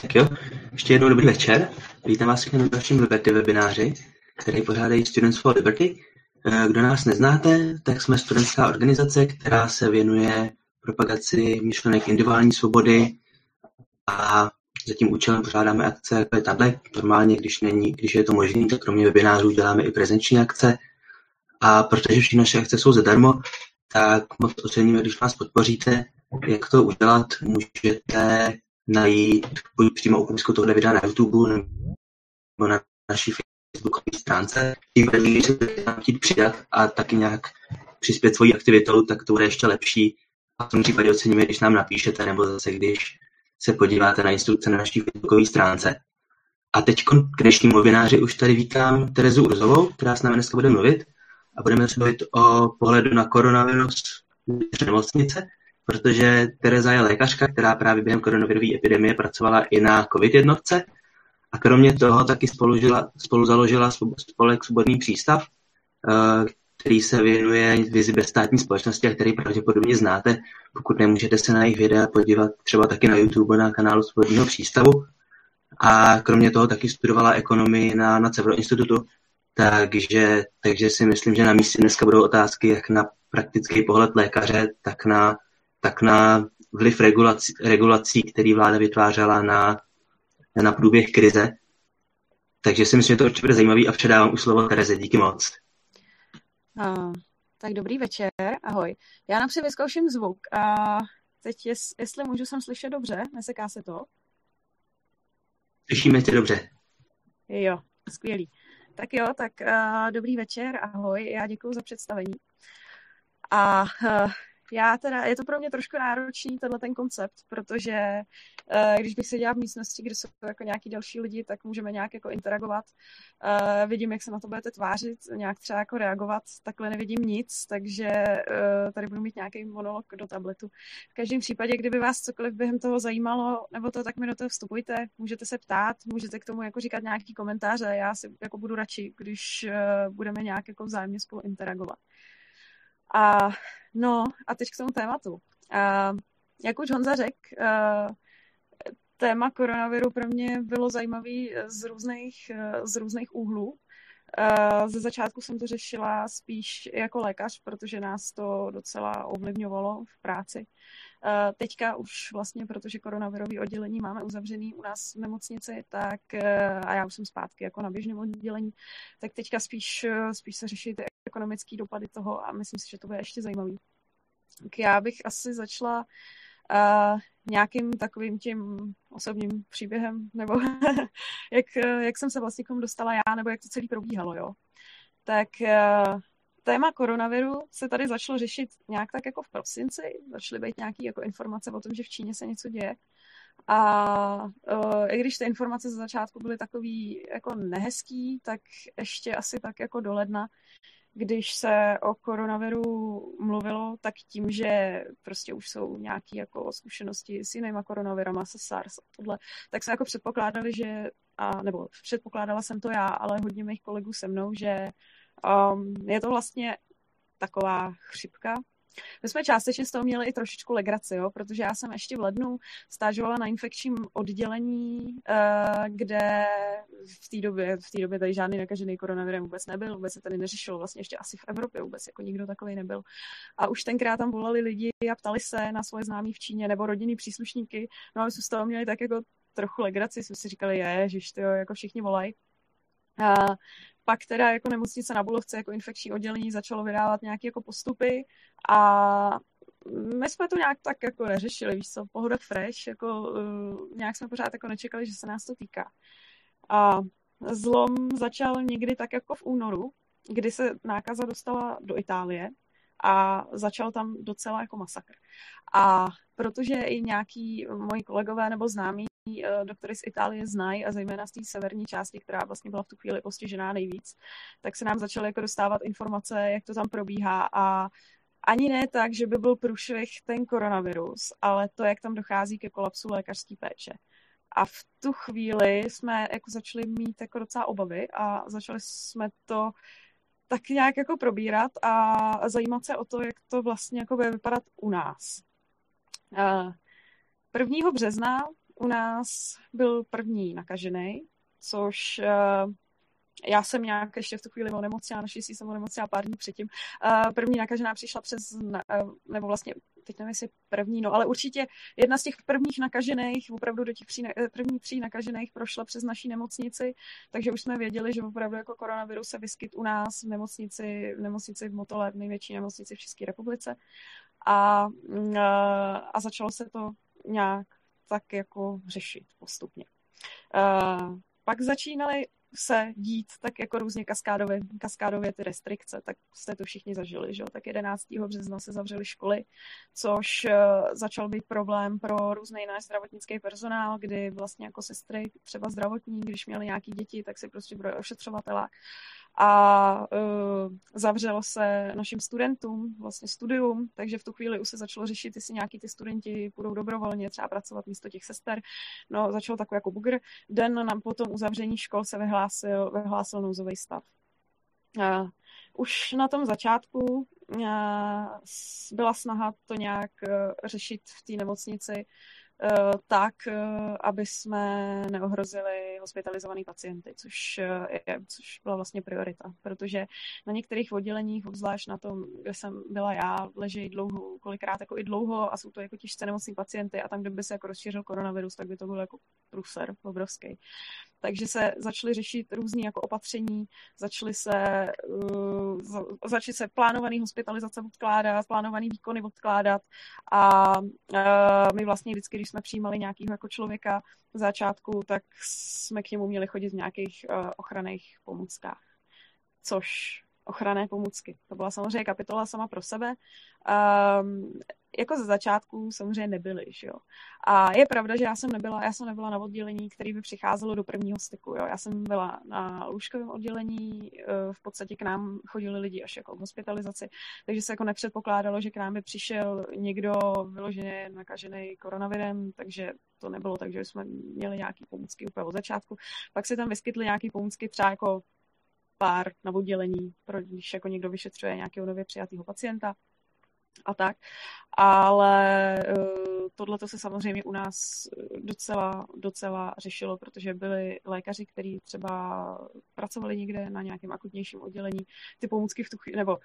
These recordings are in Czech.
Tak jo, ještě jednou dobrý večer. Vítám vás na dalším Liberty webináři, který pořádají Students for Liberty. Eh, kdo nás neznáte, tak jsme studentská organizace, která se věnuje propagaci myšlenek individuální svobody a za tím účelem pořádáme akce jako je tahle. Normálně, když, není, když je to možné, tak kromě webinářů děláme i prezenční akce. A protože všechny naše akce jsou zadarmo, tak moc oceníme, když nás podpoříte. Jak to udělat, můžete najít buď přímo ukázku tohle videa na YouTube nebo na naší facebookové stránce. Tím první, když se tam chtít přidat a taky nějak přispět svojí aktivitou, tak to bude ještě lepší. A v tom případě oceníme, když nám napíšete, nebo zase když se podíváte na instrukce na naší facebookové stránce. A teď k dnešnímu webináři už tady vítám Terezu Urzovou, která s námi dneska bude mluvit a budeme se mluvit o pohledu na koronavirus nemocnice protože Tereza je lékařka, která právě během koronavirové epidemie pracovala i na covid jednotce a kromě toho taky spolu, žila, spolu založila spolek Svobodný přístav, eh, který se věnuje vizi bezstátní společnosti a který pravděpodobně znáte. Pokud nemůžete se na jejich videa podívat třeba taky na YouTube na kanálu Svobodného přístavu. A kromě toho taky studovala ekonomii na, na Cevro institutu, takže, takže si myslím, že na místě dneska budou otázky jak na praktický pohled lékaře, tak na tak na vliv regulací, regulací který vláda vytvářela na, na průběh krize. Takže si myslím, že to určitě bude zajímavý a předávám už slovo Tereze. Díky moc. A, tak dobrý večer, ahoj. Já napřed vyzkouším zvuk a teď, jest, jestli můžu sem slyšet dobře, neseká se to? Slyšíme tě dobře. Jo, skvělý. Tak jo, tak uh, dobrý večer, ahoj, já děkuji za představení. A uh, já teda, je to pro mě trošku náročný, tenhle ten koncept, protože uh, když bych seděla v místnosti, kde jsou jako nějaký další lidi, tak můžeme nějak jako interagovat. Uh, vidím, jak se na to budete tvářit, nějak třeba jako reagovat. Takhle nevidím nic, takže uh, tady budu mít nějaký monolog do tabletu. V každém případě, kdyby vás cokoliv během toho zajímalo, nebo to, tak mi do toho vstupujte, můžete se ptát, můžete k tomu jako říkat nějaký komentáře. Já si jako budu radši, když uh, budeme nějak jako vzájemně spolu interagovat. A no a teď k tomu tématu. A, jak už Honza řekl, téma koronaviru pro mě bylo zajímavý z různých, z různých úhlů. Ze začátku jsem to řešila spíš jako lékař, protože nás to docela ovlivňovalo v práci. Teďka už vlastně, protože koronavirový oddělení máme uzavřený u nás v nemocnici, tak a já už jsem zpátky jako na běžném oddělení, tak teďka spíš, spíš se řeší ty ekonomické dopady toho a myslím si, že to bude ještě zajímavý. Tak já bych asi začala uh, nějakým takovým tím osobním příběhem, nebo jak, jak jsem se vlastně k tomu dostala já, nebo jak to celé probíhalo, jo. Tak uh, téma koronaviru se tady začalo řešit nějak tak jako v prosinci, začaly být nějaké jako informace o tom, že v Číně se něco děje. A uh, i když ty informace ze začátku byly takový jako nehezký, tak ještě asi tak jako do ledna když se o koronaviru mluvilo, tak tím, že prostě už jsou nějaké jako zkušenosti s jinýma koronavirama, se SARS a tohle, tak jsme jako předpokládali, že, a, nebo předpokládala jsem to já, ale hodně mých kolegů se mnou, že um, je to vlastně taková chřipka, my jsme částečně z toho měli i trošičku legraci, jo, protože já jsem ještě v lednu stážovala na infekčním oddělení, eh, kde v té době, v té době tady žádný nakažený koronavirem vůbec nebyl, vůbec se tady neřešilo, vlastně ještě asi v Evropě vůbec jako nikdo takový nebyl. A už tenkrát tam volali lidi a ptali se na svoje známí v Číně nebo rodinný příslušníky. No a my jsme z toho měli tak jako trochu legraci, jsme si říkali, je, že jako všichni volají. A pak teda jako nemocnice na Bulovce jako infekční oddělení začalo vydávat nějaké jako postupy a my jsme to nějak tak jako neřešili, víš co, pohoda fresh, jako uh, nějak jsme pořád jako nečekali, že se nás to týká. A zlom začal někdy tak jako v únoru, kdy se nákaza dostala do Itálie a začal tam docela jako masakr. A protože i nějaký moji kolegové nebo známí doktory z Itálie znají a zejména z té severní části, která vlastně byla v tu chvíli postižená nejvíc, tak se nám začaly jako dostávat informace, jak to tam probíhá a ani ne tak, že by byl průšvih ten koronavirus, ale to, jak tam dochází ke kolapsu lékařské péče. A v tu chvíli jsme jako začali mít jako docela obavy a začali jsme to tak nějak jako probírat a zajímat se o to, jak to vlastně jako bude vypadat u nás. 1. Eh, března u nás byl první nakažený, což já jsem nějak ještě v tu chvíli onemocněla, naštěstí jsem onemocněla pár dní předtím. První nakažená přišla přes, nebo vlastně teď nevím, jestli první, no ale určitě jedna z těch prvních nakažených, opravdu do těch prvních tří nakažených prošla přes naší nemocnici, takže už jsme věděli, že opravdu jako koronavirus se vyskyt u nás v nemocnici, v nemocnici v Motole, v největší nemocnici v České republice. A, a začalo se to nějak tak jako řešit postupně. Pak začínaly se dít tak jako různě kaskádově, kaskádově ty restrikce, tak jste to všichni zažili, že jo? Tak 11. března se zavřely školy, což uh, začal být problém pro různý náš zdravotnický personál, kdy vlastně jako sestry, třeba zdravotní, když měli nějaký děti, tak si prostě budou ošetřovatela a uh, zavřelo se našim studentům vlastně studium, takže v tu chvíli už se začalo řešit, jestli nějaký ty studenti budou dobrovolně třeba pracovat místo těch sester. No, začalo takový jako bugr. Den nám po tom uzavření škol se vyhlásil, vyhlásil nouzový stav. Uh, už na tom začátku uh, byla snaha to nějak uh, řešit v té nemocnici, tak, eh, aby jsme neohrozili hospitalizovaný pacienty, což, eh, je, což byla vlastně priorita, protože na některých odděleních, obzvlášť na tom, kde jsem byla já, leží dlouho, kolikrát jako i dlouho a jsou to jako těžce nemocní pacienty a tam, kde by se jako rozšířil koronavirus, tak by to byl jako průser obrovský. Takže se začaly řešit různé jako opatření, začaly se, uh, začaly se plánované hospitalizace odkládat, plánované výkony odkládat a uh, my vlastně vždycky, když jsme přijímali nějakého jako člověka v začátku, tak jsme k němu měli chodit v nějakých uh, ochranných pomůckách. Což ochranné pomůcky. To byla samozřejmě kapitola sama pro sebe. Um, jako ze začátku samozřejmě nebyly, že jo. A je pravda, že já jsem nebyla, já jsem nebyla na oddělení, který by přicházelo do prvního styku, jo. Já jsem byla na lůžkovém oddělení, eh, v podstatě k nám chodili lidi až jako v hospitalizaci, takže se jako nepředpokládalo, že k nám by přišel někdo vyloženě nakažený koronavirem, takže to nebylo tak, že jsme měli nějaký pomůcky úplně od začátku. Pak se tam vyskytly nějaký pomůcky třeba jako pár na oddělení, pro když jako někdo vyšetřuje nějakého nově přijatého pacienta a tak. Ale uh, tohle se samozřejmě u nás docela, docela řešilo, protože byli lékaři, kteří třeba pracovali někde na nějakém akutnějším oddělení, ty pomůcky v tu chvíli, nebo Eh,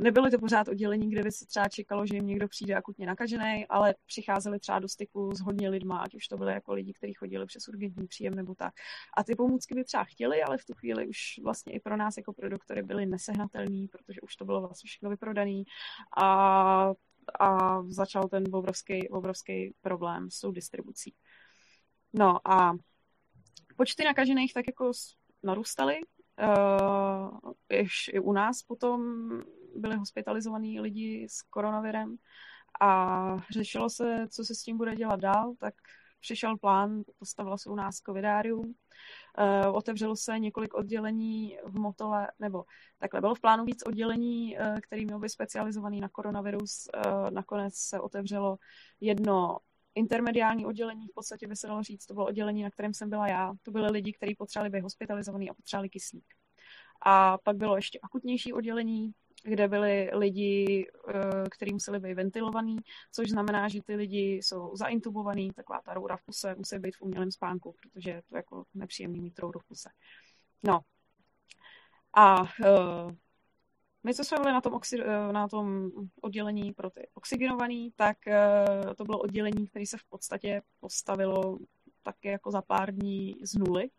nebyly to pořád oddělení, kde by se třeba čekalo, že jim někdo přijde akutně nakažený, ale přicházeli třeba do styku s hodně lidma, ať už to byly jako lidi, kteří chodili přes urgentní příjem nebo tak. A ty pomůcky by třeba chtěli, ale v tu chvíli už vlastně i pro nás jako pro doktory byly nesehnatelný, protože už to bylo vlastně všechno vyprodaný a, a začal ten obrovský, obrovský problém s tou distribucí. No a počty nakažených tak jako narůstaly, Uh, i u nás potom byli hospitalizovaní lidi s koronavirem a řešilo se, co se s tím bude dělat dál, tak přišel plán, postavilo se u nás covidárium, uh, otevřelo se několik oddělení v Motole, nebo takhle, bylo v plánu víc oddělení, uh, který mělo být specializovaný na koronavirus, nakonec se otevřelo jedno intermediální oddělení, v podstatě by se dalo říct, to bylo oddělení, na kterém jsem byla já. To byly lidi, kteří potřebovali být hospitalizovaní a potřebovali kyslík. A pak bylo ještě akutnější oddělení, kde byli lidi, eh, kteří museli být ventilovaní, což znamená, že ty lidi jsou zaintubovaní, taková ta roura v puse musí být v umělém spánku, protože je to jako nepříjemný mít rouru v puse. No. A uh, my, co jsme byli na tom, oxi- eh, na tom oddělení pro ty oxygenovaný, tak uh, to bylo oddělení, které se v podstatě postavilo také jako za pár dní z nuly.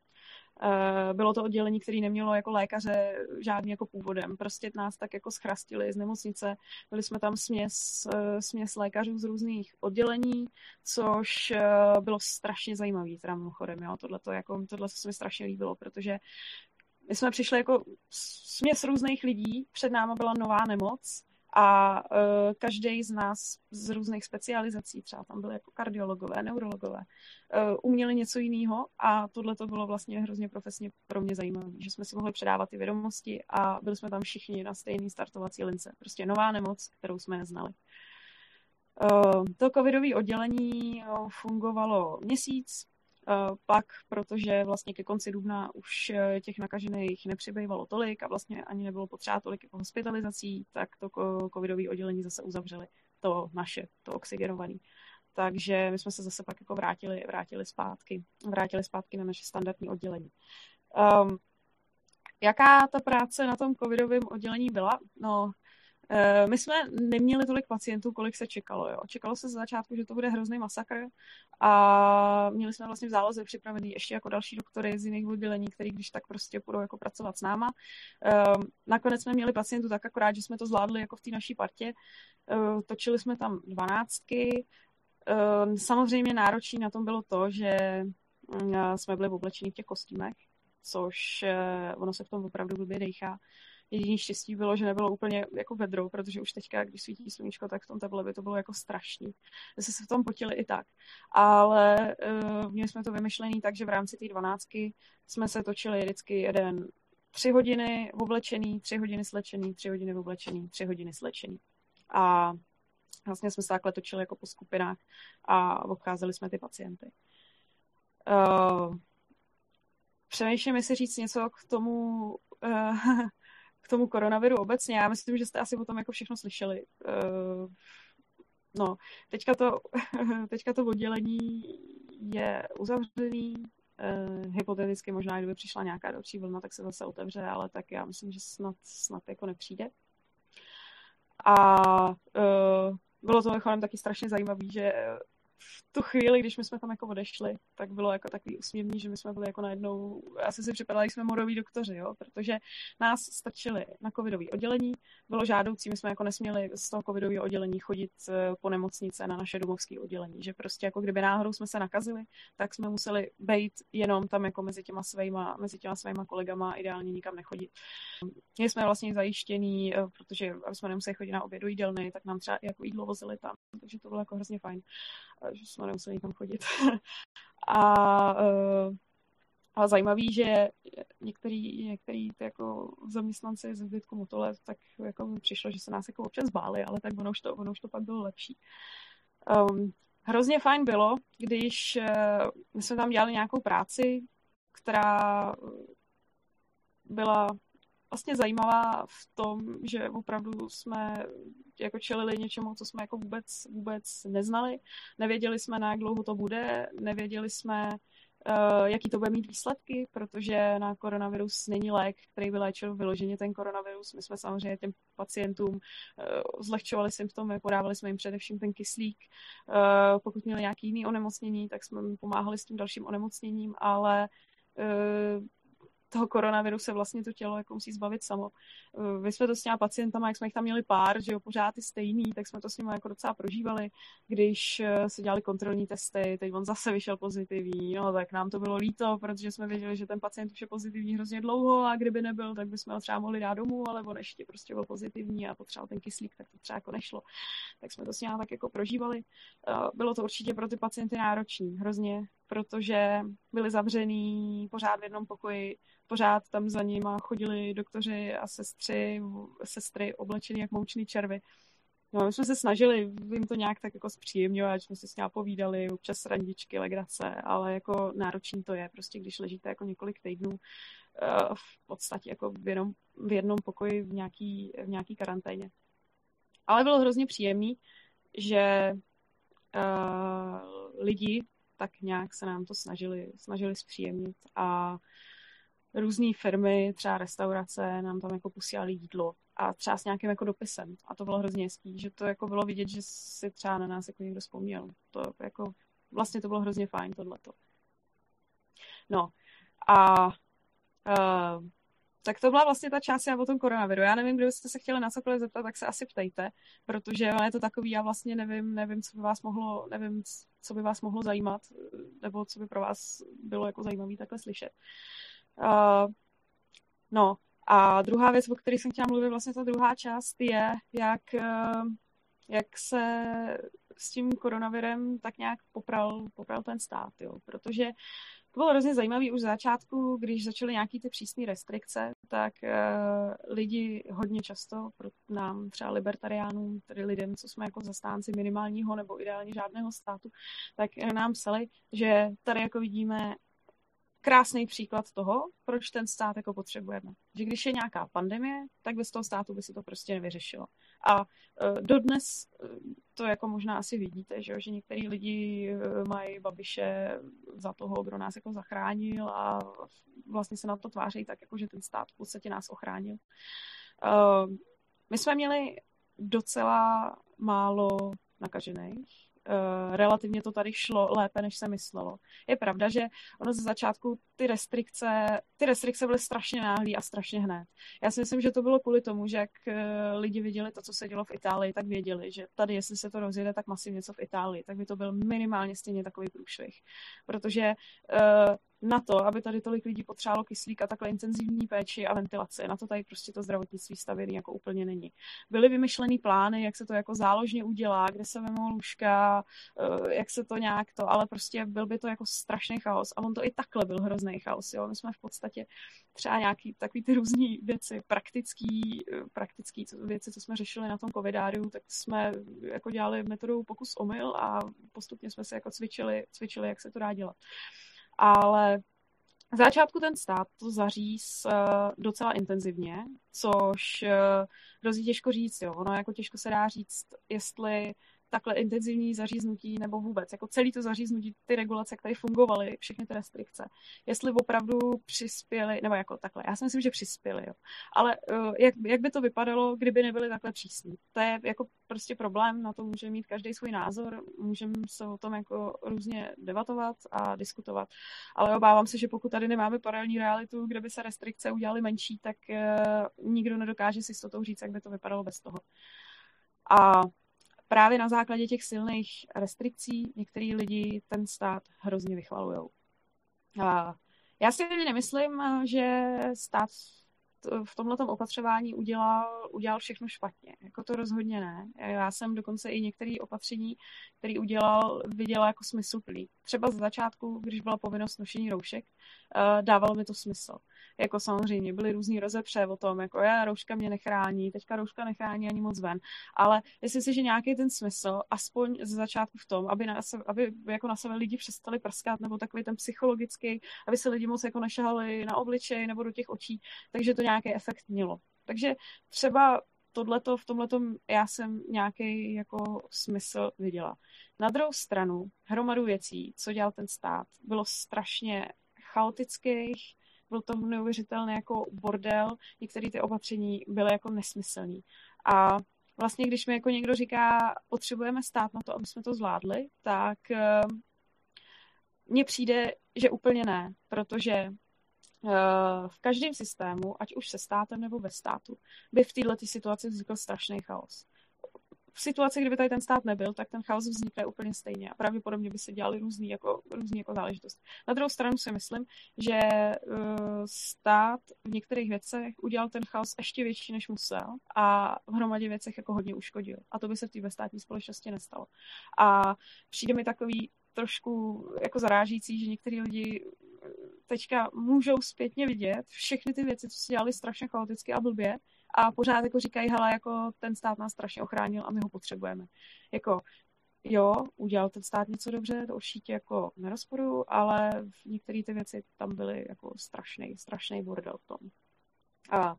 Uh, bylo to oddělení, které nemělo jako lékaře žádný jako původem. Prostě nás tak jako schrastili z nemocnice. Byli jsme tam směs, směs lékařů z různých oddělení, což bylo strašně zajímavý, teda mimochodem, jo. Tohle, to, jako, tohle se mi strašně líbilo, protože my jsme přišli jako směs různých lidí, před náma byla nová nemoc a uh, e, každý z nás z různých specializací, třeba tam byly jako kardiologové, neurologové, uh, uměli něco jiného a tohle to bylo vlastně hrozně profesně pro mě zajímavé, že jsme si mohli předávat ty vědomosti a byli jsme tam všichni na stejné startovací lince. Prostě nová nemoc, kterou jsme neznali. Uh, to covidové oddělení fungovalo měsíc, pak, protože vlastně ke konci dubna už eh, těch nakažených nepřibývalo tolik a vlastně ani nebylo potřeba tolik jako hospitalizací, tak to covidové oddělení zase uzavřeli, to naše, to oxygenované. takže my jsme se zase pak jako vrátili, vrátili zpátky, vrátili zpátky na naše standardní oddělení. Um, jaká ta práce na tom covidovém oddělení byla? No, Eh, my jsme neměli tolik pacientů, kolik se čekalo. Jo. Čekalo se za začátku, že to bude hrozný masakr a měli jsme vlastně v záloze připravený ještě jako další doktory z jiných oddělení, který když tak prostě budou jako pracovat s náma. Ehm, nakonec jsme měli pacientů tak akorát, že jsme to zvládli jako v té naší partě. Eh, točili jsme tam dvanáctky. Ehm, samozřejmě náročný na tom bylo to, že mm, jsme byli oblečení v těch kostýmech, což eh, ono se v tom opravdu blbě dejchá. Jediný štěstí bylo, že nebylo úplně jako vedro, protože už teďka, když svítí sluníčko, tak v tom teple by to bylo jako strašný. Jsme se v tom potili i tak. Ale uh, měli jsme to vymyšlený tak, že v rámci té dvanáctky jsme se točili vždycky jeden tři hodiny oblečený, tři hodiny slečený, tři hodiny oblečený, tři hodiny slečený. A vlastně jsme se takhle točili jako po skupinách a obcházeli jsme ty pacienty. Uh, přemýšlím, jestli říct něco k tomu, uh, k tomu koronaviru obecně. Já myslím, že jste asi o tom jako všechno slyšeli. Uh, no, teďka to, teďka to oddělení je uzavřený, uh, hypoteticky možná, kdyby přišla nějaká další vlna, tak se zase otevře, ale tak já myslím, že snad, snad jako nepřijde. A uh, bylo to taky strašně zajímavé, že tu chvíli, když my jsme tam jako odešli, tak bylo jako takový usměvný, že my jsme byli jako najednou, asi si připadali, jsme moroví doktoři, jo, protože nás stačili na covidové oddělení, bylo žádoucí, my jsme jako nesměli z toho covidového oddělení chodit eh, po nemocnice na naše domovské oddělení, že prostě jako kdyby náhodou jsme se nakazili, tak jsme museli být jenom tam jako mezi těma svýma, mezi těma svýma kolegama, ideálně nikam nechodit. My jsme vlastně zajištění, eh, protože jsme nemuseli chodit na oběd jídelny, tak nám třeba jako jídlo vozili tam, takže to bylo jako hrozně fajn že jsme nemuseli nikam chodit. a, uh, a zajímavý, že některý, některý ty jako zaměstnanci ze zbytku Motole, tak jako mi přišlo, že se nás jako občas báli, ale tak ono už to, ono už to pak bylo lepší. Um, hrozně fajn bylo, když uh, my jsme tam dělali nějakou práci, která byla vlastně zajímavá v tom, že opravdu jsme jako čelili něčemu, co jsme jako vůbec, vůbec neznali. Nevěděli jsme, na jak dlouho to bude, nevěděli jsme, uh, jaký to bude mít výsledky, protože na koronavirus není lék, který by léčil vyloženě ten koronavirus. My jsme samozřejmě těm pacientům uh, zlehčovali symptomy, podávali jsme jim především ten kyslík. Uh, pokud měli nějaký jiný onemocnění, tak jsme jim pomáhali s tím dalším onemocněním, ale toho koronaviru se vlastně to tělo jako musí zbavit samo. Vy jsme to s těma pacientama, jak jsme jich tam měli pár, že jo, pořád ty stejný, tak jsme to s nimi jako docela prožívali, když eh, se dělali kontrolní testy, teď on zase vyšel pozitivní, no tak nám to bylo líto, protože jsme věděli, že ten pacient už je pozitivní hrozně dlouho a kdyby nebyl, tak bychom ho třeba mohli dát domů, ale on ještě prostě byl pozitivní a potřeboval ten kyslík, tak to třeba jako nešlo. Tak jsme to s tak jako prožívali. Eh, bylo to určitě pro ty pacienty náročný, hrozně, protože byli zavřený pořád v jednom pokoji, pořád tam za nima chodili doktoři a sestry, sestry oblečený jak moučný červy. No, my jsme se snažili jim to nějak tak jako zpříjemňovat, jsme si s ním povídali, občas randičky, legrace, ale jako náročný to je, prostě když ležíte jako několik týdnů uh, v podstatě jako v jednom, v jednom pokoji v nějaký, v nějaký karanténě. Ale bylo hrozně příjemný, že uh, lidi tak nějak se nám to snažili, snažili zpříjemnit a různé firmy, třeba restaurace, nám tam jako posílali jídlo a třeba s nějakým jako dopisem. A to bylo hrozně hezký, že to jako bylo vidět, že si třeba na nás jako někdo vzpomněl. To jako, vlastně to bylo hrozně fajn tohleto. No a uh, tak to byla vlastně ta část já o tom koronaviru. Já nevím, kdybyste se chtěli na cokoliv zeptat, tak se asi ptejte, protože je to takový, já vlastně nevím, nevím, co by vás mohlo, nevím, co by vás mohlo zajímat, nebo co by pro vás bylo jako zajímavé takhle slyšet. Uh, no a druhá věc, o které jsem chtěla mluvit, vlastně ta druhá část je, jak, uh, jak se s tím koronavirem tak nějak popral, popral ten stát, jo, protože to bylo hrozně zajímavé už z začátku, když začaly nějaký ty přísné restrikce, tak uh, lidi hodně často, pro nám třeba libertariánům, tedy lidem, co jsme jako zastánci minimálního nebo ideálně žádného státu, tak nám psali, že tady jako vidíme krásný příklad toho, proč ten stát jako potřebujeme. Že když je nějaká pandemie, tak bez toho státu by se to prostě nevyřešilo. A dodnes to jako možná asi vidíte, že, že některý lidi mají Babiše za toho, kdo nás jako zachránil a vlastně se na to tváří tak, jako že ten stát v podstatě nás ochránil. My jsme měli docela málo nakažených Eh, relativně to tady šlo lépe, než se myslelo. Je pravda, že ono ze začátku ty restrikce, ty restrikce byly strašně náhlý a strašně hned. Já si myslím, že to bylo kvůli tomu, že jak eh, lidi viděli to, co se dělo v Itálii, tak věděli, že tady, jestli se to rozjede tak masivně, co v Itálii, tak by to byl minimálně stejně takový průšvih. Protože uh, na to, aby tady tolik lidí potřebovalo kyslík a takhle intenzivní péči a ventilaci. Na to tady prostě to zdravotnictví stavěné jako úplně není. Byly vymyšlený plány, jak se to jako záložně udělá, kde se vemou lůžka, eh, jak se to nějak to, ale prostě byl by to jako strašný chaos. A on to i takhle byl hrozný chaos. Jo? My jsme v podstatě třeba nějaký takový ty různé věci, praktický, eh, praktický věci, co jsme řešili na tom covidáriu, tak jsme jako dělali metodou pokus omyl a postupně jsme se jako cvičili, cvičili, jak se to dá dělat ale v začátku ten stát to zaříz uh, docela intenzivně, což uh, hrozí těžko říct, jo. Ono jako těžko se dá říct, jestli takhle intenzivní zaříznutí nebo vůbec, jako celý to zaříznutí, ty regulace, které fungovaly, všechny ty restrikce, jestli opravdu přispěly, nebo jako takhle, já si myslím, že přispěly, jo. ale uh, jak, jak by to vypadalo, kdyby nebyly takhle přísní? To je jako prostě problém, na to může mít každý svůj názor, můžeme se o tom jako různě debatovat a diskutovat, ale obávám se, že pokud tady nemáme paralelní realitu, kde by se restrikce udělaly menší, tak uh, nikdo nedokáže si s toho říct, jak by to vypadalo bez toho. A právě na základě těch silných restrikcí některý lidi ten stát hrozně vychvalujou. A já si nemyslím, že stát v tomhle opatřování udělal, udělal všechno špatně. Jako to rozhodně ne. Já jsem dokonce i některé opatření, který udělal, viděla jako smysluplný. Třeba z začátku, když byla povinnost nošení roušek, uh, dávalo mi to smysl. Jako samozřejmě byly různý rozepře o tom, jako já, rouška mě nechrání, teďka rouška nechrání ani moc ven. Ale myslím si, že nějaký ten smysl, aspoň ze začátku v tom, aby, na, aby jako na sebe lidi přestali prskat, nebo takový ten psychologický, aby se lidi moc jako nešahali na obličej nebo do těch očí, takže to nějaký efekt mělo. Takže třeba tohleto, v tomhletom já jsem nějaký jako smysl viděla. Na druhou stranu, hromadu věcí, co dělal ten stát, bylo strašně chaotických, byl to neuvěřitelný jako bordel, některé ty opatření byly jako nesmyslný. A vlastně, když mi jako někdo říká, potřebujeme stát na to, aby jsme to zvládli, tak uh, mně přijde, že úplně ne, protože uh, v každém systému, ať už se státem nebo bez státu, by v této situaci vznikl strašný chaos v situaci, kdyby tady ten stát nebyl, tak ten chaos vznikne úplně stejně a pravděpodobně by se dělali různý jako, různý jako záležitost. Na druhou stranu si myslím, že uh, stát v některých věcech udělal ten chaos ještě větší, než musel a v hromadě věcech jako hodně uškodil. A to by se v té státní společnosti nestalo. A přijde mi takový trošku jako zarážící, že některý lidi teďka můžou zpětně vidět všechny ty věci, co se dělali strašně chaoticky a blbě a pořád jako říkají, hele, jako ten stát nás strašně ochránil a my ho potřebujeme. Jako, jo, udělal ten stát něco dobře, to určitě jako nerozporuju, ale v některé ty věci tam byly jako strašný, strašný bordel v tom. A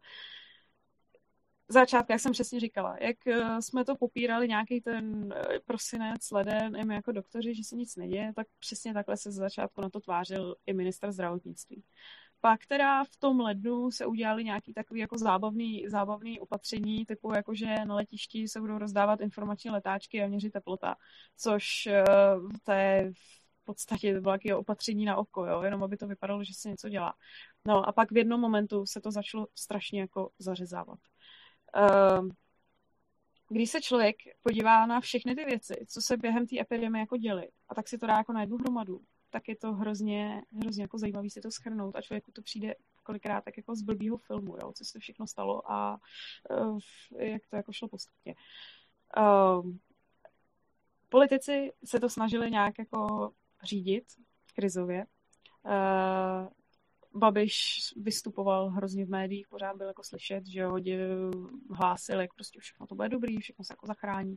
začátku, jak jsem přesně říkala, jak eh, jsme to popírali nějaký ten eh, prosinec, leden, my jako doktoři, že se nic neděje, tak přesně takhle se z začátku na to tvářil i minister zdravotnictví. Pak teda v tom lednu se udělali nějaký takový jako zábavný, zábavný opatření, typu jako, že na letišti se budou rozdávat informační letáčky a měřit teplota, což eh, to je v podstatě bylo nějaké opatření na oko, jo? jenom aby to vypadalo, že se něco dělá. No a pak v jednom momentu se to začalo strašně jako zařezávat. Ehm, když se člověk podívá na všechny ty věci, co se během té epidemie jako děly, a tak si to dá jako na jednu hromadu, tak je to hrozně, hrozně jako zajímavý si to schrnout a člověku to přijde kolikrát tak jako z blbýho filmu, jo, co se všechno stalo a uh, jak to jako šlo postupně. Uh, politici se to snažili nějak jako řídit krizově. Uh, Babiš vystupoval hrozně v médiích, pořád byl jako slyšet, že hodě hlásil, jak prostě všechno to bude dobrý, všechno se jako zachrání.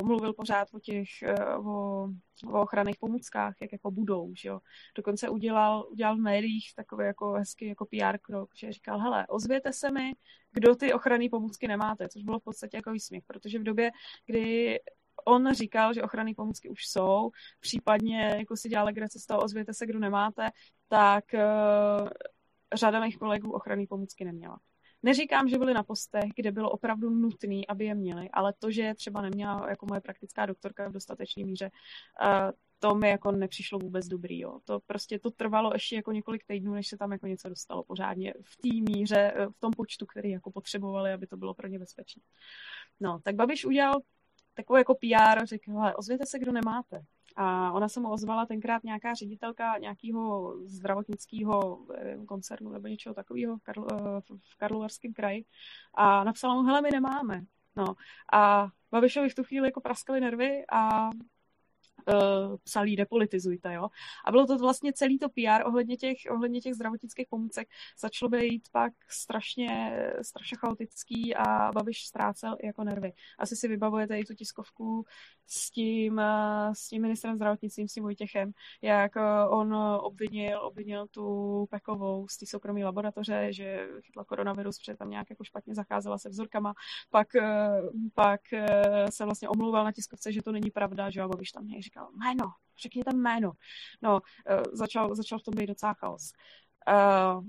Uh, mluvil pořád o těch, uh, o, o ochranných pomůckách, jak jako budou, že jo. Dokonce udělal, udělal v médiích takový jako hezký jako PR krok, že říkal, hele, ozvěte se mi, kdo ty ochranné pomůcky nemáte, což bylo v podstatě jako výsměch, protože v době, kdy on říkal, že ochranné pomůcky už jsou, případně jako si dělal legraci z toho, ozvěte se, kdo nemáte, tak uh, řada mých kolegů ochranné pomůcky neměla. Neříkám, že byli na postech, kde bylo opravdu nutné, aby je měli, ale to, že je třeba neměla jako moje praktická doktorka v dostatečné míře, uh, to mi jako nepřišlo vůbec dobrý. Jo. To prostě to trvalo ještě jako několik týdnů, než se tam jako něco dostalo pořádně v té míře, eh, v tom počtu, který jako potřebovali, aby to bylo pro ně bezpečné. No, tak Babiš udělal takový jako PR, řekl, ozvěte se, kdo nemáte. A ona se mu ozvala tenkrát nějaká ředitelka nějakého zdravotnického koncernu nebo něčeho takového v, Karl, eh, v Karlovarském kraji a napsala mu, hele, my nemáme. No. A Babišovi v tu chvíli jako praskaly nervy a uh, psalí depolitizujte, jo. A bylo to vlastně celý to PR ohledně těch, ohledně těch zdravotnických pomůcek začalo být pak strašně, strašně chaotický a Babiš ztrácel jako nervy. Asi si vybavujete i tu tiskovku s tím, uh, s tím ministrem zdravotnictvím, s tím Vojtěchem, jak uh, on obvinil, obvinil tu Pekovou z té soukromé laboratoře, že chytla koronavirus, protože tam nějak jako špatně zacházela se vzorkama, pak, pak se vlastně omlouval na tiskovce, že to není pravda, že Babiš tam nějak říkal jméno, řekni tam jméno. No, uh, začal, začal v tom být docela chaos. Uh,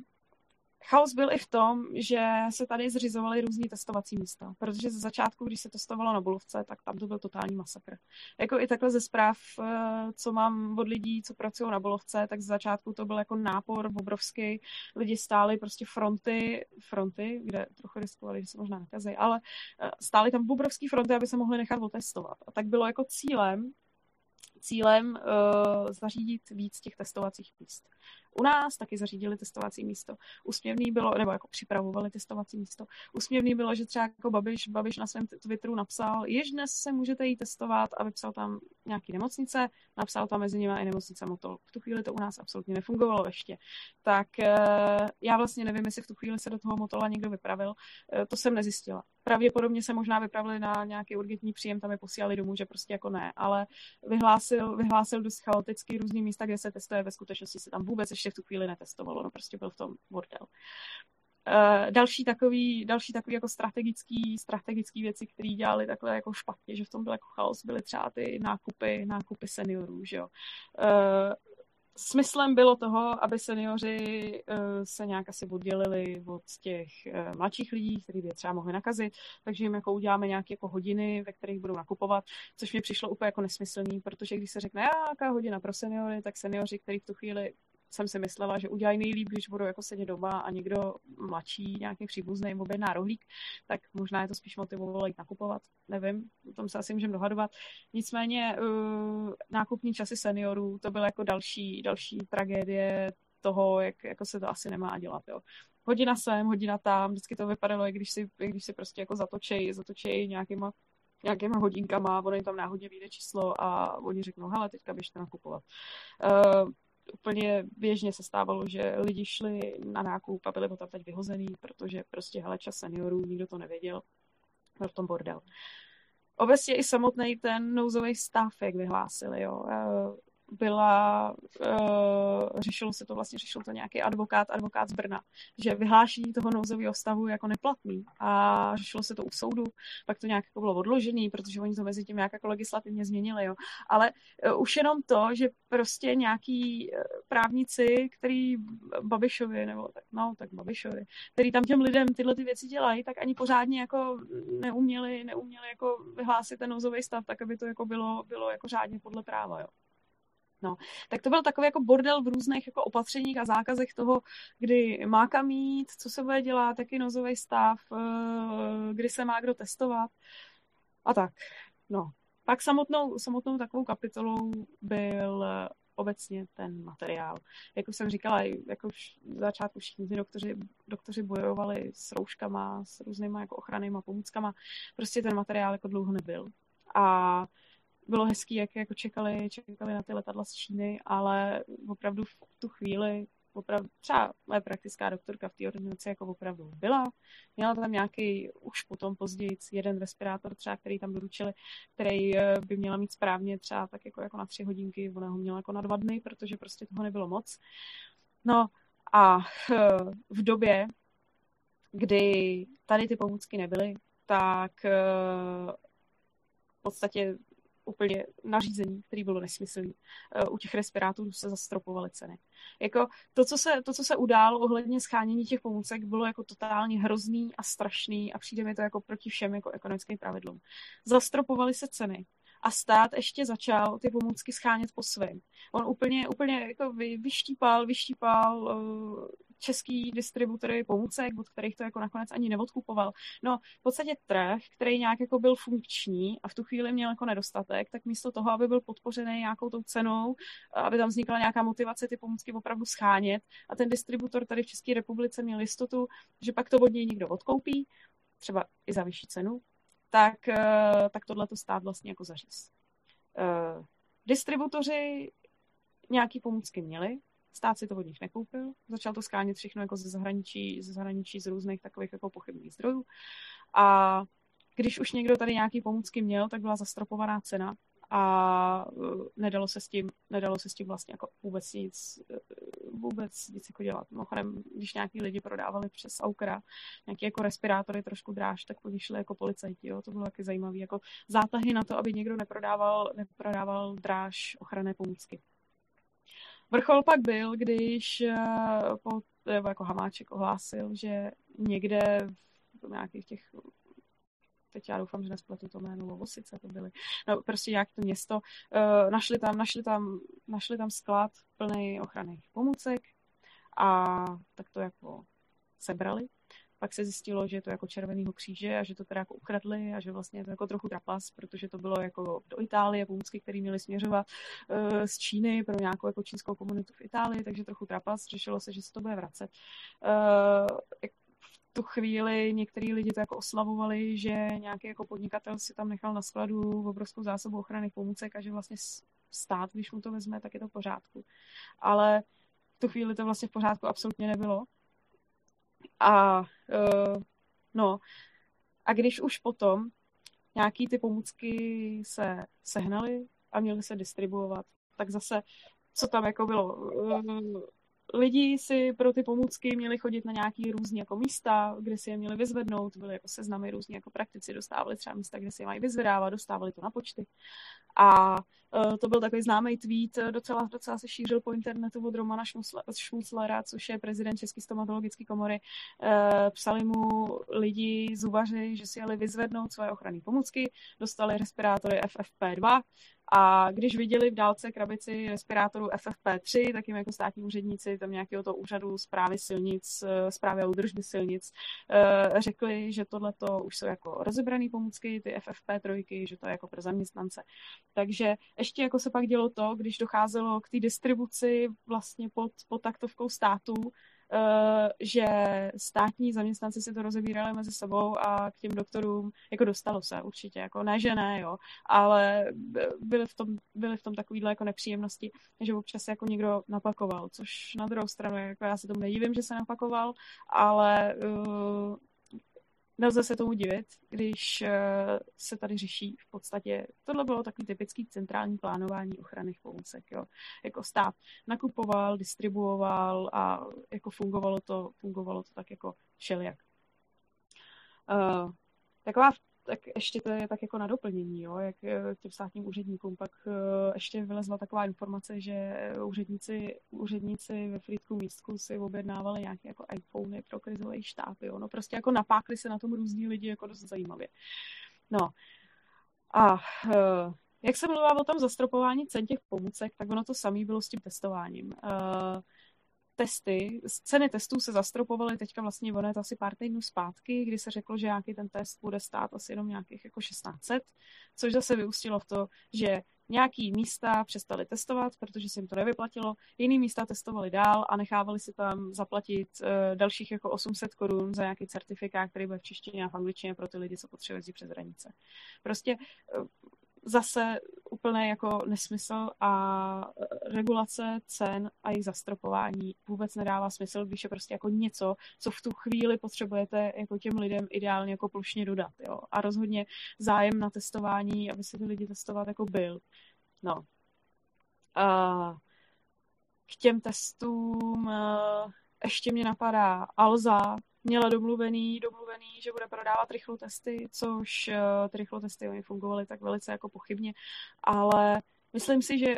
chaos byl i v tom, že se tady zřizovaly různý testovací místa, protože ze začátku, když se testovalo na Bulovce, tak tam to byl totální masakr. Jako i takhle ze zpráv, eh, co mám od lidí, co pracují na Bulovce, tak ze začátku to byl jako nápor obrovský. Lidi stáli prostě fronty, fronty, kde trochu riskovali, že se možná nakazí, ale stáli tam obrovský fronty, aby se mohli nechat otestovat. A tak bylo jako cílem cílem uh, zařídit víc těch testovacích míst. U nás taky zařídili testovací místo. Úsměvný bylo, nebo jako připravovali testovací místo. Úsměvný bylo, že třeba jako Babiš, Babiš na svém Twitteru napsal, jež dnes se můžete jít testovat a vypsal tam nějaký nemocnice, napsal tam mezi nimi i nemocnice Motol. V tu chvíli to u nás absolutně nefungovalo ještě. Tak uh, já vlastně nevím, jestli v tu chvíli se do toho Motola někdo vypravil. Uh, to jsem nezjistila. Pravděpodobně se možná vypravili na nějaký urgentní příjem, tam je posílali domů, že prostě jako ne, ale vyhlásil, vyhlásil dost chaotický různý místa, kde se testuje, ve skutečnosti se tam vůbec ještě v tu chvíli netestovalo, no prostě byl v tom bordel. Uh, další takový, další takový jako strategický, strategický věci, které dělali takhle jako špatně, že v tom byl jako chaos, byly třeba ty nákupy, nákupy seniorů, že jo. Uh, smyslem bylo toho, aby seniori uh, se nějak asi oddělili od těch mladších lidí, kteří by třeba mohli nakazit, takže jim jako uděláme nějaké jako hodiny, ve kterých budou nakupovat, což mi přišlo úplně jako nesmyslný, protože když se řekne, jaká hodina pro seniory, tak seniori, kteří v tu chvíli jsem si myslela, že udělají nejlíp, když budou jako sedět doma a někdo mladší, nějaký příbuzný jim objedná rohlík, tak možná je to spíš motivovalo jít nakupovat. Nevím, o tom se asi můžeme dohadovat. Nicméně uh, nákupní časy seniorů, to byla jako další, další tragédie toho, jak jako se to asi nemá dělat. Jo. Hodina sem, hodina tam, vždycky to vypadalo, jak když si, jak když si prostě jako zatočej, zatočej nějakýma nějakýma hodinkama, ono jim tam náhodně vyjde číslo a oni řeknou, hele, teďka běžte nakupovat. Uh, úplně běžně se stávalo, že lidi šli na nákup a byli potom teď vyhozený, protože prostě hele čas seniorů, nikdo to nevěděl, byl v tom bordel. Obecně i samotný ten nouzový stav, jak vyhlásili, jo byla, uh, řešilo se to vlastně, řešil to nějaký advokát, advokát z Brna, že vyhlášení toho nouzového stavu jako neplatný a řešilo se to u soudu, pak to nějak jako bylo odložený, protože oni to mezi tím nějak jako legislativně změnili, jo. Ale uh, už jenom to, že prostě nějaký uh, právníci, který Babišovi, nebo tak, no, tak Babišovi, který tam těm lidem tyhle ty věci dělají, tak ani pořádně jako neuměli, neuměli jako vyhlásit ten nouzový stav, tak aby to jako bylo, bylo jako řádně podle práva, jo. No, tak to byl takový jako bordel v různých jako opatřeních a zákazech toho, kdy má kam mít, co se bude dělat, jaký nozový stav, eh, kdy se má kdo testovat a tak. No, pak samotnou, samotnou takovou kapitolou byl obecně ten materiál. Jak už jsem říkala, jako v začátku všichni ty doktoři, doktoři bojovali s rouškama, s různýma jako ochrannýma pomůckama. Prostě ten materiál jako dlouho nebyl. A bylo hezký, jak jako čekali, čekali na ty letadla z Číny, ale opravdu v tu chvíli opravdu, třeba moje praktická doktorka v té ordinaci jako opravdu byla. Měla tam nějaký, už potom později, jeden respirátor třeba, který tam doručili, který eh, by měla mít správně třeba tak jako, jako na tři hodinky, ona ho měla jako na dva dny, protože prostě toho nebylo moc. No a eh, v době, kdy tady ty pomůcky nebyly, tak eh, v podstatě úplně nařízení, který bylo nesmyslný. Eh, u těch respirátorů se zastropovaly ceny. Jako to, co se, to, co se událo ohledně schánění těch pomůcek, bylo jako totálně hrozný a strašný a přijde mi to jako proti všem jako ekonomickým pravidlům. Zastropovaly se ceny a stát ještě začal ty pomůcky schánět po svém. On úplně, úplně jako vy, vyštípal, vyštípal uh, český distributory pomůcek, od kterých to jako nakonec ani neodkupoval. No, v podstatě trh, který nějak jako byl funkční a v tu chvíli měl jako nedostatek, tak místo toho, aby byl podpořený nějakou tou cenou, aby tam vznikla nějaká motivace ty pomůcky opravdu schánět a ten distributor tady v České republice měl jistotu, že pak to od něj někdo odkoupí, třeba i za vyšší cenu, tak, eh, tak tohle to stát vlastně jako zaříz. Uh, distributoři nějaký pomůcky měli, stát si to od nich nekoupil, začal to skánět všechno jako ze zahraničí, ze zahraničí z různých takových jako pochybných zdrojů a když už někdo tady nějaký pomůcky měl, tak byla zastropovaná cena a uh, nedalo se s tím, nedalo se s tím vlastně jako vůbec nic, uh, vůbec nic jako dělat. Mimochodem, když nějaký lidi prodávali přes Aukra nějaké jako respirátory trošku dráž, tak po šli jako policajti, jo. to bylo taky zajímavé, jako zátahy na to, aby někdo neprodával, neprodával dráž ochranné pomůcky. Vrchol pak byl, když uh, po, jako Hamáček ohlásil, že někde v nějakých těch teď já doufám, že nespletu to jméno Lovosice to byly, no prostě nějak to město, uh, našli tam, našli tam, našli tam sklad plný ochranných pomůcek a tak to jako sebrali. Pak se zjistilo, že je to jako červenýho kříže a že to teda jako ukradli a že vlastně je to jako trochu trapas, protože to bylo jako do Itálie, pomůcky, které měly směřovat uh, z Číny pro nějakou jako čínskou komunitu v Itálii, takže trochu trapas. Řešilo se, že se to bude vracet. Uh, tu chvíli některý lidi to jako oslavovali, že nějaký jako podnikatel si tam nechal na skladu obrovskou zásobu ochranných pomůcek a že vlastně stát, když mu to vezme, tak je to v pořádku. Ale v tu chvíli to vlastně v pořádku absolutně nebylo. A uh, no, a když už potom nějaký ty pomůcky se sehnaly a měly se distribuovat, tak zase, co tam jako bylo, uh, lidi si pro ty pomůcky měli chodit na nějaký různý jako místa, kde si je měli vyzvednout, byly jako seznamy různí jako praktici, dostávali třeba místa, kde si je mají vyzvedávat, dostávali to na počty. A uh, to byl takový známý tweet, e, docela, docela se šířil po internetu od Romana Šmuclera, což je prezident České stomatologické komory. Uh, psali mu lidi, zubaři, že si jeli vyzvednout svoje ochranné pomůcky, dostali respirátory FFP2 a když viděli v dálce krabici respirátoru FFP3, tak jim jako státní úředníci tam nějakého toho úřadu zprávy silnic, zprávy a údržby silnic, řekli, že tohle už jsou jako rozebrané pomůcky, ty FFP3, že to je jako pro zaměstnance. Takže ještě jako se pak dělo to, když docházelo k té distribuci vlastně pod, pod taktovkou státu, že státní zaměstnanci si to rozebírali mezi sebou a k těm doktorům jako dostalo se určitě, jako ne, že ne, jo, ale byly v tom, byly v tom takovýhle jako nepříjemnosti, že občas jako někdo napakoval, což na druhou stranu, jako já se tomu nedivím, že se napakoval, ale uh, nelze se tomu divit, když eh, se tady řeší v podstatě, tohle bylo takový typický centrální plánování ochranných pomůcek, jo. Jako stát nakupoval, distribuoval a jako fungovalo to, fungovalo to tak jako všelijak. Uh, taková tak ještě to je tak jako na doplnění, jo, jak eh, těm státním úředníkům. Pak eh, ještě vylezla taková informace, že úředníci, úředníci ve Frýdku místku si objednávali nějaké jako iPhony pro krizový štáb, jo. No prostě jako napákli se na tom různí lidi jako dost zajímavě. No. A jak se mluvila o tom zastropování cen těch pomůcek, tak ono to samé bylo s tím testováním. Testy, ceny testů se zastropovaly teďka vlastně ono je to asi pár týdnů zpátky, kdy se řeklo, že nějaký ten test bude stát asi jenom nějakých jako 1600, což zase vyústilo v to, že nějaký místa přestali testovat, protože se jim to nevyplatilo, jiný místa testovali dál a nechávali si tam zaplatit uh, dalších jako 800 korun za nějaký certifikát, který bude v češtině a v angličtině pro ty lidi, co potřebují přes hranice. Prostě uh, zase úplný jako nesmysl a regulace cen a jejich zastropování vůbec nedává smysl, když je prostě jako něco, co v tu chvíli potřebujete jako těm lidem ideálně jako plošně dodat. Jo? A rozhodně zájem na testování, aby se ty lidi testovat jako byl. No. A k těm testům ještě mě napadá Alza, měla domluvený, domluvený, že bude prodávat rychlotesty, což ty rychlotesty oni fungovaly tak velice jako pochybně, ale myslím si, že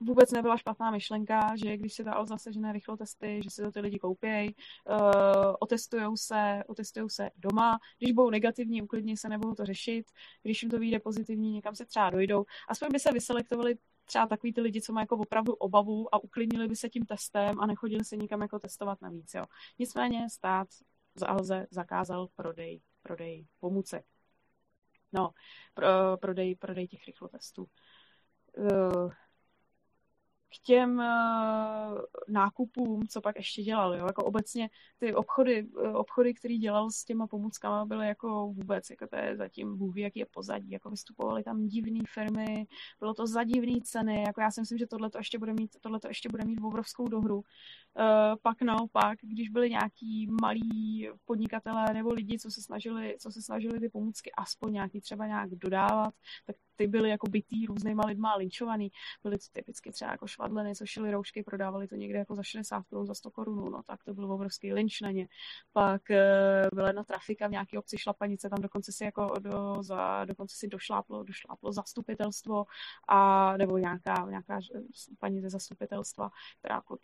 vůbec nebyla špatná myšlenka, že když se ta Alza sežene rychlotesty, že si to ty lidi koupějí, uh, otestujou se, otestujou se doma, když budou negativní, uklidně se nebudou to řešit, když jim to vyjde pozitivní, někam se třeba dojdou. Aspoň by se vyselektovali třeba takový ty lidi, co mají jako opravdu obavu a uklidnili by se tím testem a nechodili se nikam jako testovat navíc. Jo. Nicméně stát Alze zakázal prodej, prodej pomůcek. No, pro, prodej, prodej těch rychlotestů. Uh, k těm uh, nákupům, co pak ještě dělal, jo? jako obecně ty obchody, uh, obchody, který dělal s těma pomůckama, byly jako vůbec, jako to je zatím Bůh jaký je pozadí, jako vystupovaly tam divné firmy, bylo to za divné ceny, jako já si myslím, že tohle to ještě bude mít, tohleto ještě bude mít obrovskou dohru. Uh, pak naopak, když byli nějaký malí podnikatelé nebo lidi, co se snažili, co se snažili ty pomůcky aspoň nějaký třeba nějak dodávat, tak ty byly jako bytý různýma lidma linčovaný. Byly to typicky třeba jako švadleny, co šily roušky, prodávali to někde jako za 60 korun, za 100 korun, no tak to byl obrovský linč na ně. Pak e, byla jedna trafika v nějaké obci šlapanice, tam dokonce si jako do, za, dokonce si došláplo, došláplo zastupitelstvo a nebo nějaká, nějaká paní ze zastupitelstva, která jako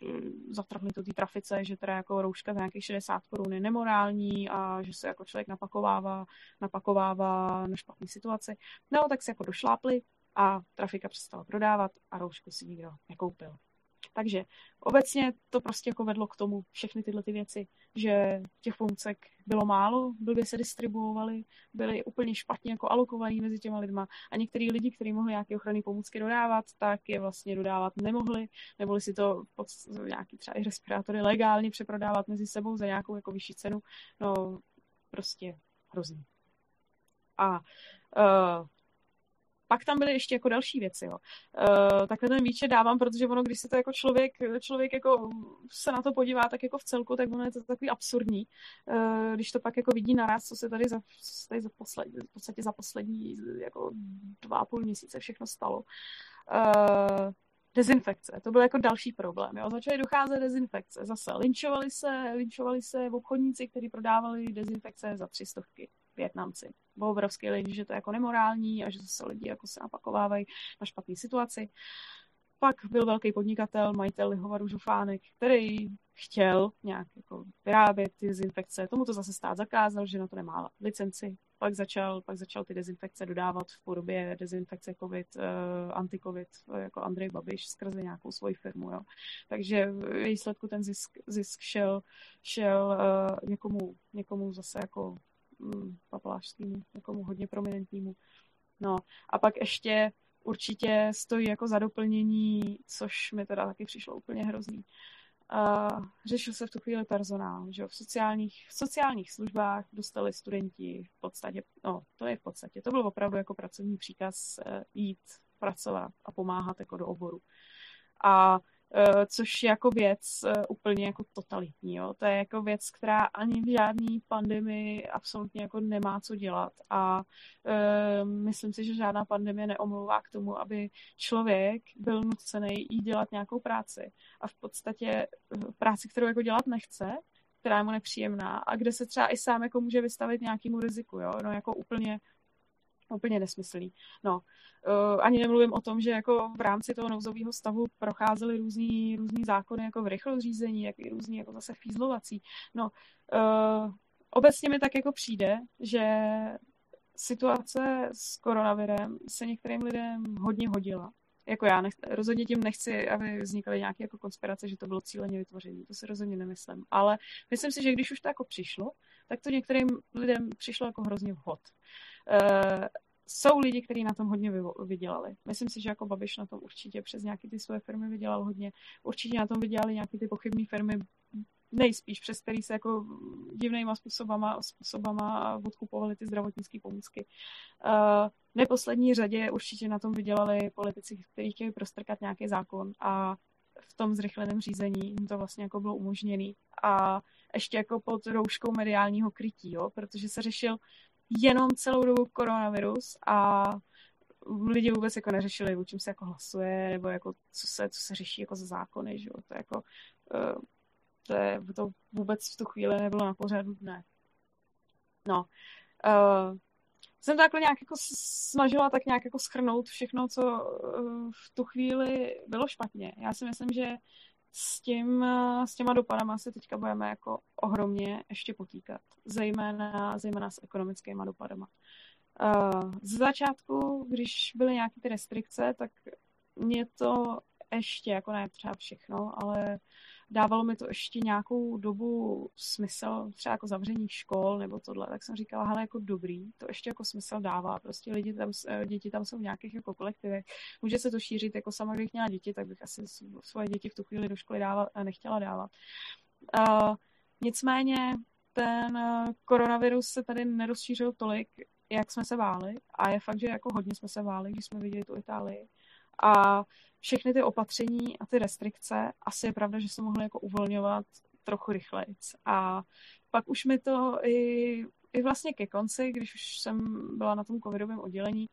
zatrhli to té trafice, že teda jako rouška za nějakých 60 korun je nemorální a že se jako člověk napakovává, napakovává na špatné situaci. No, tak se jako došlo šlápli a trafika přestala prodávat a roušku si nikdo nekoupil. Takže obecně to prostě jako vedlo k tomu všechny tyhle ty věci, že těch pomůcek bylo málo, blbě se distribuovaly, byly úplně špatně jako alokovaný mezi těma lidma a některý lidi, kteří mohli nějaké ochranné pomůcky dodávat, tak je vlastně dodávat nemohli, neboli si to pod nějaký třeba i respirátory legálně přeprodávat mezi sebou za nějakou jako vyšší cenu. No, prostě hrozný. A uh, pak tam byly ještě jako další věci, jo. Uh, takhle ten výčet dávám, protože ono, když se to jako člověk, člověk jako se na to podívá tak jako v celku, tak ono je to takový absurdní, uh, když to pak jako vidí naraz, co se tady za, tady za poslední, v podstatě za poslední jako dva a půl měsíce všechno stalo. Uh, dezinfekce. To byl jako další problém. Jo. Začaly docházet dezinfekce. Zase linčovali se, linčovali se obchodníci, kteří prodávali dezinfekce za tři stovky. Větnamci. Byl obrovský lidi, že to je jako nemorální a že se lidi jako se napakovávají na špatné situaci. Pak byl velký podnikatel, majitel lihovaru Žufánek, který chtěl nějak jako vyrábět ty dezinfekce. Tomu to zase stát zakázal, že na to nemá licenci. Pak začal, pak začal ty dezinfekce dodávat v podobě dezinfekce COVID, uh, anti-COVID, jako Andrej Babiš skrze nějakou svoji firmu. Jo. Takže v výsledku ten zisk, zisk šel, šel uh, někomu, někomu zase jako mm, papalášskému, někomu hodně prominentnímu. No a pak ještě určitě stojí jako za doplnění, což mi teda taky přišlo úplně hrozný. Uh, řešil se v tu chvíli personál, že v sociálních, v sociálních službách dostali studenti v podstatě, no to je v podstatě, to byl opravdu jako pracovní příkaz uh, jít pracovat a pomáhat jako do oboru. A Eh, což je jako věc eh, úplně jako totalitní. Jo. To je jako věc, která ani v žádný pandemii absolutně jako nemá co dělat a uh, myslím si, že žádná pandemie neomlouvá k tomu, aby člověk byl nucený jít dělat nějakou práci a v podstatě práci, kterou jako dělat nechce, která je mu nepříjemná a kde se třeba i sám jako může vystavit nějakému riziku, jo, no jako úplně úplně nesmyslný. No, uh, ani nemluvím o tom, že jako v rámci toho nouzového stavu procházely různý, různý zákony jako v rychlozřízení, jak i různý jako zase fízlovací. No, uh, obecně mi tak jako přijde, že situace s koronavirem se některým lidem hodně hodila. Jako já nech, rozhodně tím nechci, aby vznikaly nějaké jako konspirace, že to bylo cíleně vytvoření. To si rozhodně nemyslím. Ale myslím si, že když už to jako přišlo, tak to některým lidem přišlo jako hrozně vhod. Uh, jsou lidi, kteří na tom hodně vydělali. Myslím si, že jako Babiš na tom určitě přes nějaké ty svoje firmy vydělal hodně. Určitě na tom vydělali nějaké ty pochybné firmy nejspíš přes který se jako divnýma způsobama, způsobama odkupovali ty zdravotnické pomůcky. Uh, neposlední řadě určitě na tom vydělali politici, kteří chtěli prostrkat nějaký zákon a v tom zrychleném řízení jim to vlastně jako bylo umožněné. A ještě jako pod rouškou mediálního krytí, jo, protože se řešil jenom celou dobu koronavirus a lidi vůbec jako neřešili, o čem se jako hlasuje, nebo jako co se, co se řeší jako za zákony, že jo, to jako uh, to, je, to vůbec v tu chvíli nebylo na pořadu dne. No. Uh, jsem takhle nějak jako snažila tak nějak jako schrnout všechno, co uh, v tu chvíli bylo špatně. Já si myslím, že s, tím, s těma dopadama se teďka budeme jako ohromně ještě potýkat. Zejména, zejména s ekonomickými dopadama. Uh, z začátku, když byly nějaké ty restrikce, tak mě to ještě, jako ne třeba všechno, ale dávalo mi to ještě nějakou dobu smysl, třeba jako zavření škol nebo tohle, tak jsem říkala, hele, jako dobrý, to ještě jako smysl dává, prostě lidi tam, eh, děti tam jsou v nějakých jako kolektivech, může se to šířit, jako sama, kdybych měla děti, tak bych asi svoje děti v tu chvíli do školy dávat, a nechtěla dávat. Uh, nicméně ten eh, koronavirus se tady nerozšířil tolik, jak jsme se váli a je fakt, že jako hodně jsme se váli, když jsme viděli tu Itálii. A všechny ty opatření a ty restrikce, asi je pravda, že se mohly jako uvolňovat trochu rychleji. A pak už mi to i, i vlastně ke konci, když už jsem byla na tom covidovém oddělení,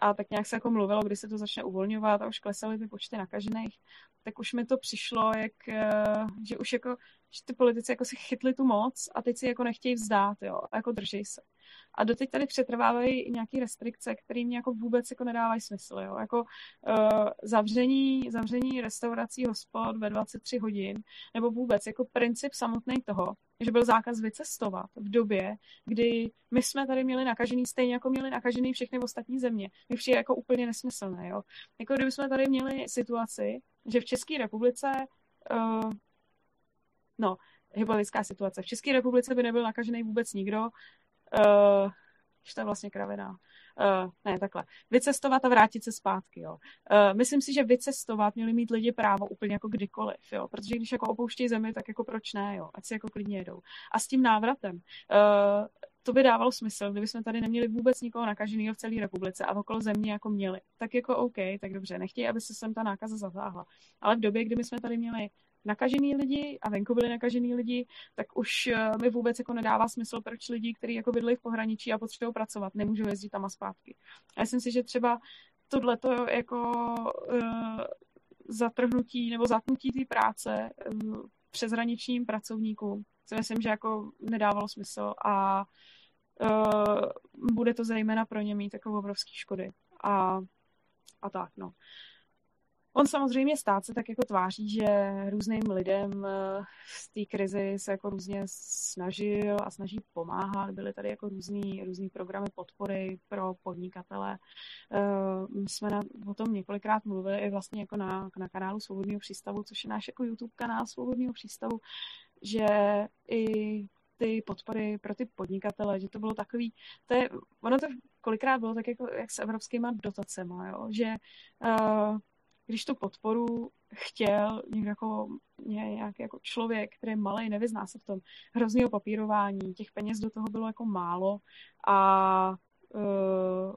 a tak nějak se jako mluvilo, kdy se to začne uvolňovat a už klesaly ty počty nakažených, tak už mi to přišlo, jak, eh, že už jako, že ty politici jako si chytli tu moc a teď si jako nechtějí vzdát, jo, a jako držej se. A doteď tady přetrvávají nějaké restrikce, které mě jako vůbec jako nedávají smysl. Jo? Jako uh, zavření, zavření restaurací hospod ve 23 hodin, nebo vůbec jako princip samotný toho, že byl zákaz vycestovat v době, kdy my jsme tady měli nakažený stejně jako měli nakažený všechny ostatní země. Mi přijde jako úplně nesmyslné. Jo? Jako kdyby jsme tady měli situaci, že v České republice uh, no, hypotetická situace. V České republice by nebyl nakažený vůbec nikdo, uh, to je vlastně kravina. Uh, ne, takhle. Vycestovat a vrátit se zpátky, jo. Uh, myslím si, že vycestovat měli mít lidi právo úplně jako kdykoliv, jo. Protože když jako opouštějí zemi, tak jako proč ne, jo. Ať si jako klidně jedou. A s tím návratem. Uh, to by dávalo smysl, kdyby jsme tady neměli vůbec nikoho nakaženého v celé republice a okolo země jako měli. Tak jako OK, tak dobře, nechtějí, aby se sem ta nákaza zatáhla. Ale v době, kdy my jsme tady měli nakažený lidi a venku byli nakažený lidi, tak už eh, mi vůbec jako nedává smysl, proč lidi, kteří jako bydli v pohraničí a potřebují pracovat, nemůžou jezdit tam a zpátky. A myslím si, že třeba tohleto jako uh, zatrhnutí nebo zatnutí té práce uh, přeshraničním pracovníkům si myslím, že jako nedávalo smysl a uh, bude to zejména pro ně mít jako obrovské škody. A, a tak, no. On samozřejmě stát se tak jako tváří, že různým lidem eh, v té krizi se jako různě snažil a snaží pomáhat. Byly tady jako různý, různý programy podpory pro podnikatele. Eh, my jsme na, o tom několikrát mluvili i vlastně jako na, na kanálu Svobodného přístavu, což je náš jako YouTube kanál Svobodného přístavu, že i ty podpory pro ty podnikatele, že to bylo takový, to je, ono to kolikrát bylo tak jako jak s evropskýma dotacema, jo? že uh, když tu podporu chtěl někdo jako, nějaký jako člověk, který je malý, nevyzná se v tom, hroznýho papírování, těch peněz do toho bylo jako málo a uh,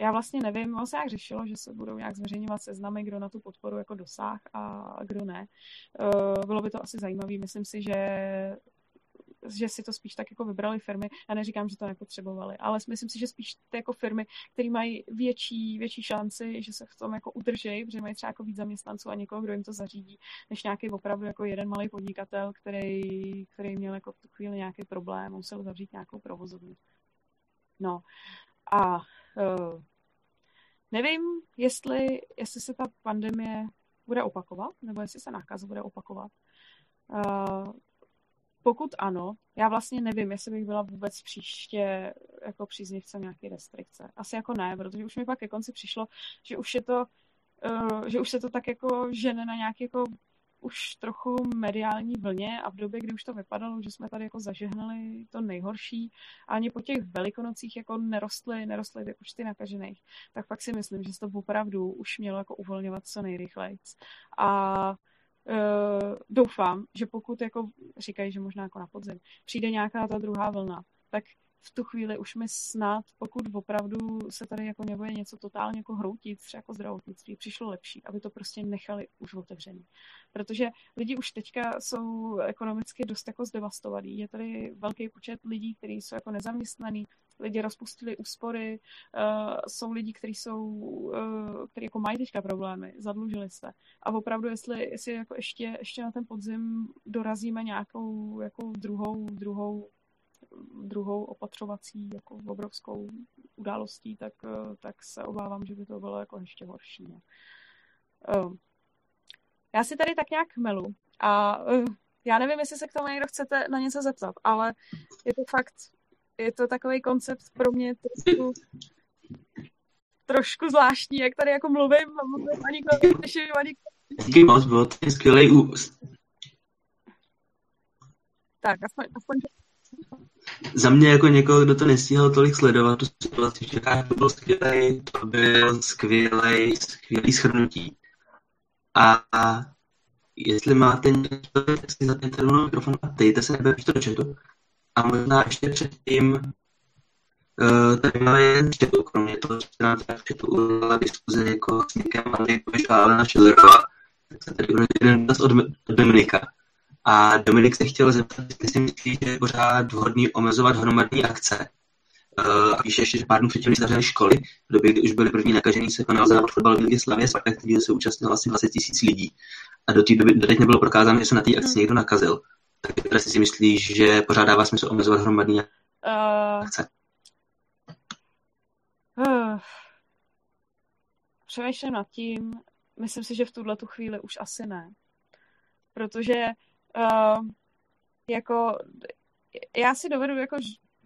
já vlastně nevím, ono se jak řešilo, že se budou nějak zveřejňovat seznamy, kdo na tu podporu jako dosáh a kdo ne. Uh, bylo by to asi zajímavé, myslím si, že že si to spíš tak jako vybrali firmy. Já neříkám, že to nepotřebovali, ale myslím si, že spíš ty jako firmy, které mají větší, větší šanci, že se v tom jako udrží, protože mají třeba jako víc zaměstnanců a někoho, kdo jim to zařídí, než nějaký opravdu jako jeden malý podnikatel, který, který měl jako v tu chvíli nějaký problém, musel zavřít nějakou provozovnu. No a uh, nevím, jestli, jestli se ta pandemie bude opakovat, nebo jestli se nákaz bude opakovat. Uh, pokud ano, já vlastně nevím, jestli bych byla vůbec příště jako příznivcem nějaké restrikce. Asi jako ne, protože už mi pak ke konci přišlo, že už je to, uh, že už se to tak jako žene na nějaký jako už trochu mediální vlně a v době, kdy už to vypadalo, že jsme tady jako zažehnali to nejhorší a ani po těch velikonocích jako nerostly, nerostly ty počty nakažených, tak pak si myslím, že se to opravdu už mělo jako uvolňovat co nejrychleji. A uh, doufám, že pokud jako říkají, že možná jako na podzim, přijde nějaká ta druhá vlna, tak v tu chvíli už mi snad, pokud opravdu se tady jako nebude něco totálně jako hroutit, třeba jako zdravotnictví, přišlo lepší, aby to prostě nechali už otevřený. Protože lidi už teďka jsou ekonomicky dost jako zdevastovaní. Je tady velký počet lidí, kteří jsou jako nezaměstnaní, lidi rozpustili úspory, uh, jsou lidi, kteří jsou, uh, kteří jako mají teďka problémy, zadlužili se. A opravdu, jestli, jestli jako ještě, ještě na ten podzim dorazíme nějakou jako druhou, druhou druhou opatřovací jako obrovskou událostí, tak, eh, tak se obávám, že by to bylo jako ještě horší. No. Eh, já si tady tak nějak melu a eh, já nevím, jestli se k tomu někdo chcete na něco zeptat, ale je to fakt, je to takový koncept pro mě trošku, trošku zvláštní, jak tady jako mluvím mluvím ani ani Díky moc, byl to skvělý úst. Tak, aspoň, aspoň za mě jako někoho, kdo to nestíhal tolik sledovat, tu situaci v Čechách, to byl skvělý, to byl skvělý, skvělý shrnutí. A, jestli máte něco, tak si zapněte do mikrofon a dejte se nebe do chatu. A možná ještě předtím uh, tady máme jen chatu, kromě toho, že nám tady v chatu udělala diskuze jako s Nikem Andrejkovič a Alena Schillerová, tak se tady bude jeden dotaz od, od Dominika. A Dominik se chtěl zeptat, jestli si myslí, že je pořád vhodný omezovat hromadné akce. Uh, a píše ještě, že pár dnů předtím, než zavřeli školy, v době, kdy už byli první nakažení, se konal závod fotbalový ligy Slavě Spartak, který se účastnil asi 20 tisíc lidí. A do té doby doteď nebylo prokázáno, že se na té akci někdo nakazil. Tak teda si myslíš, že pořád dává smysl omezovat hromadné uh, akce? Uh, přemýšlím nad tím, myslím si, že v tuhle tu chvíli už asi ne. Protože uh, jako já si dovedu jako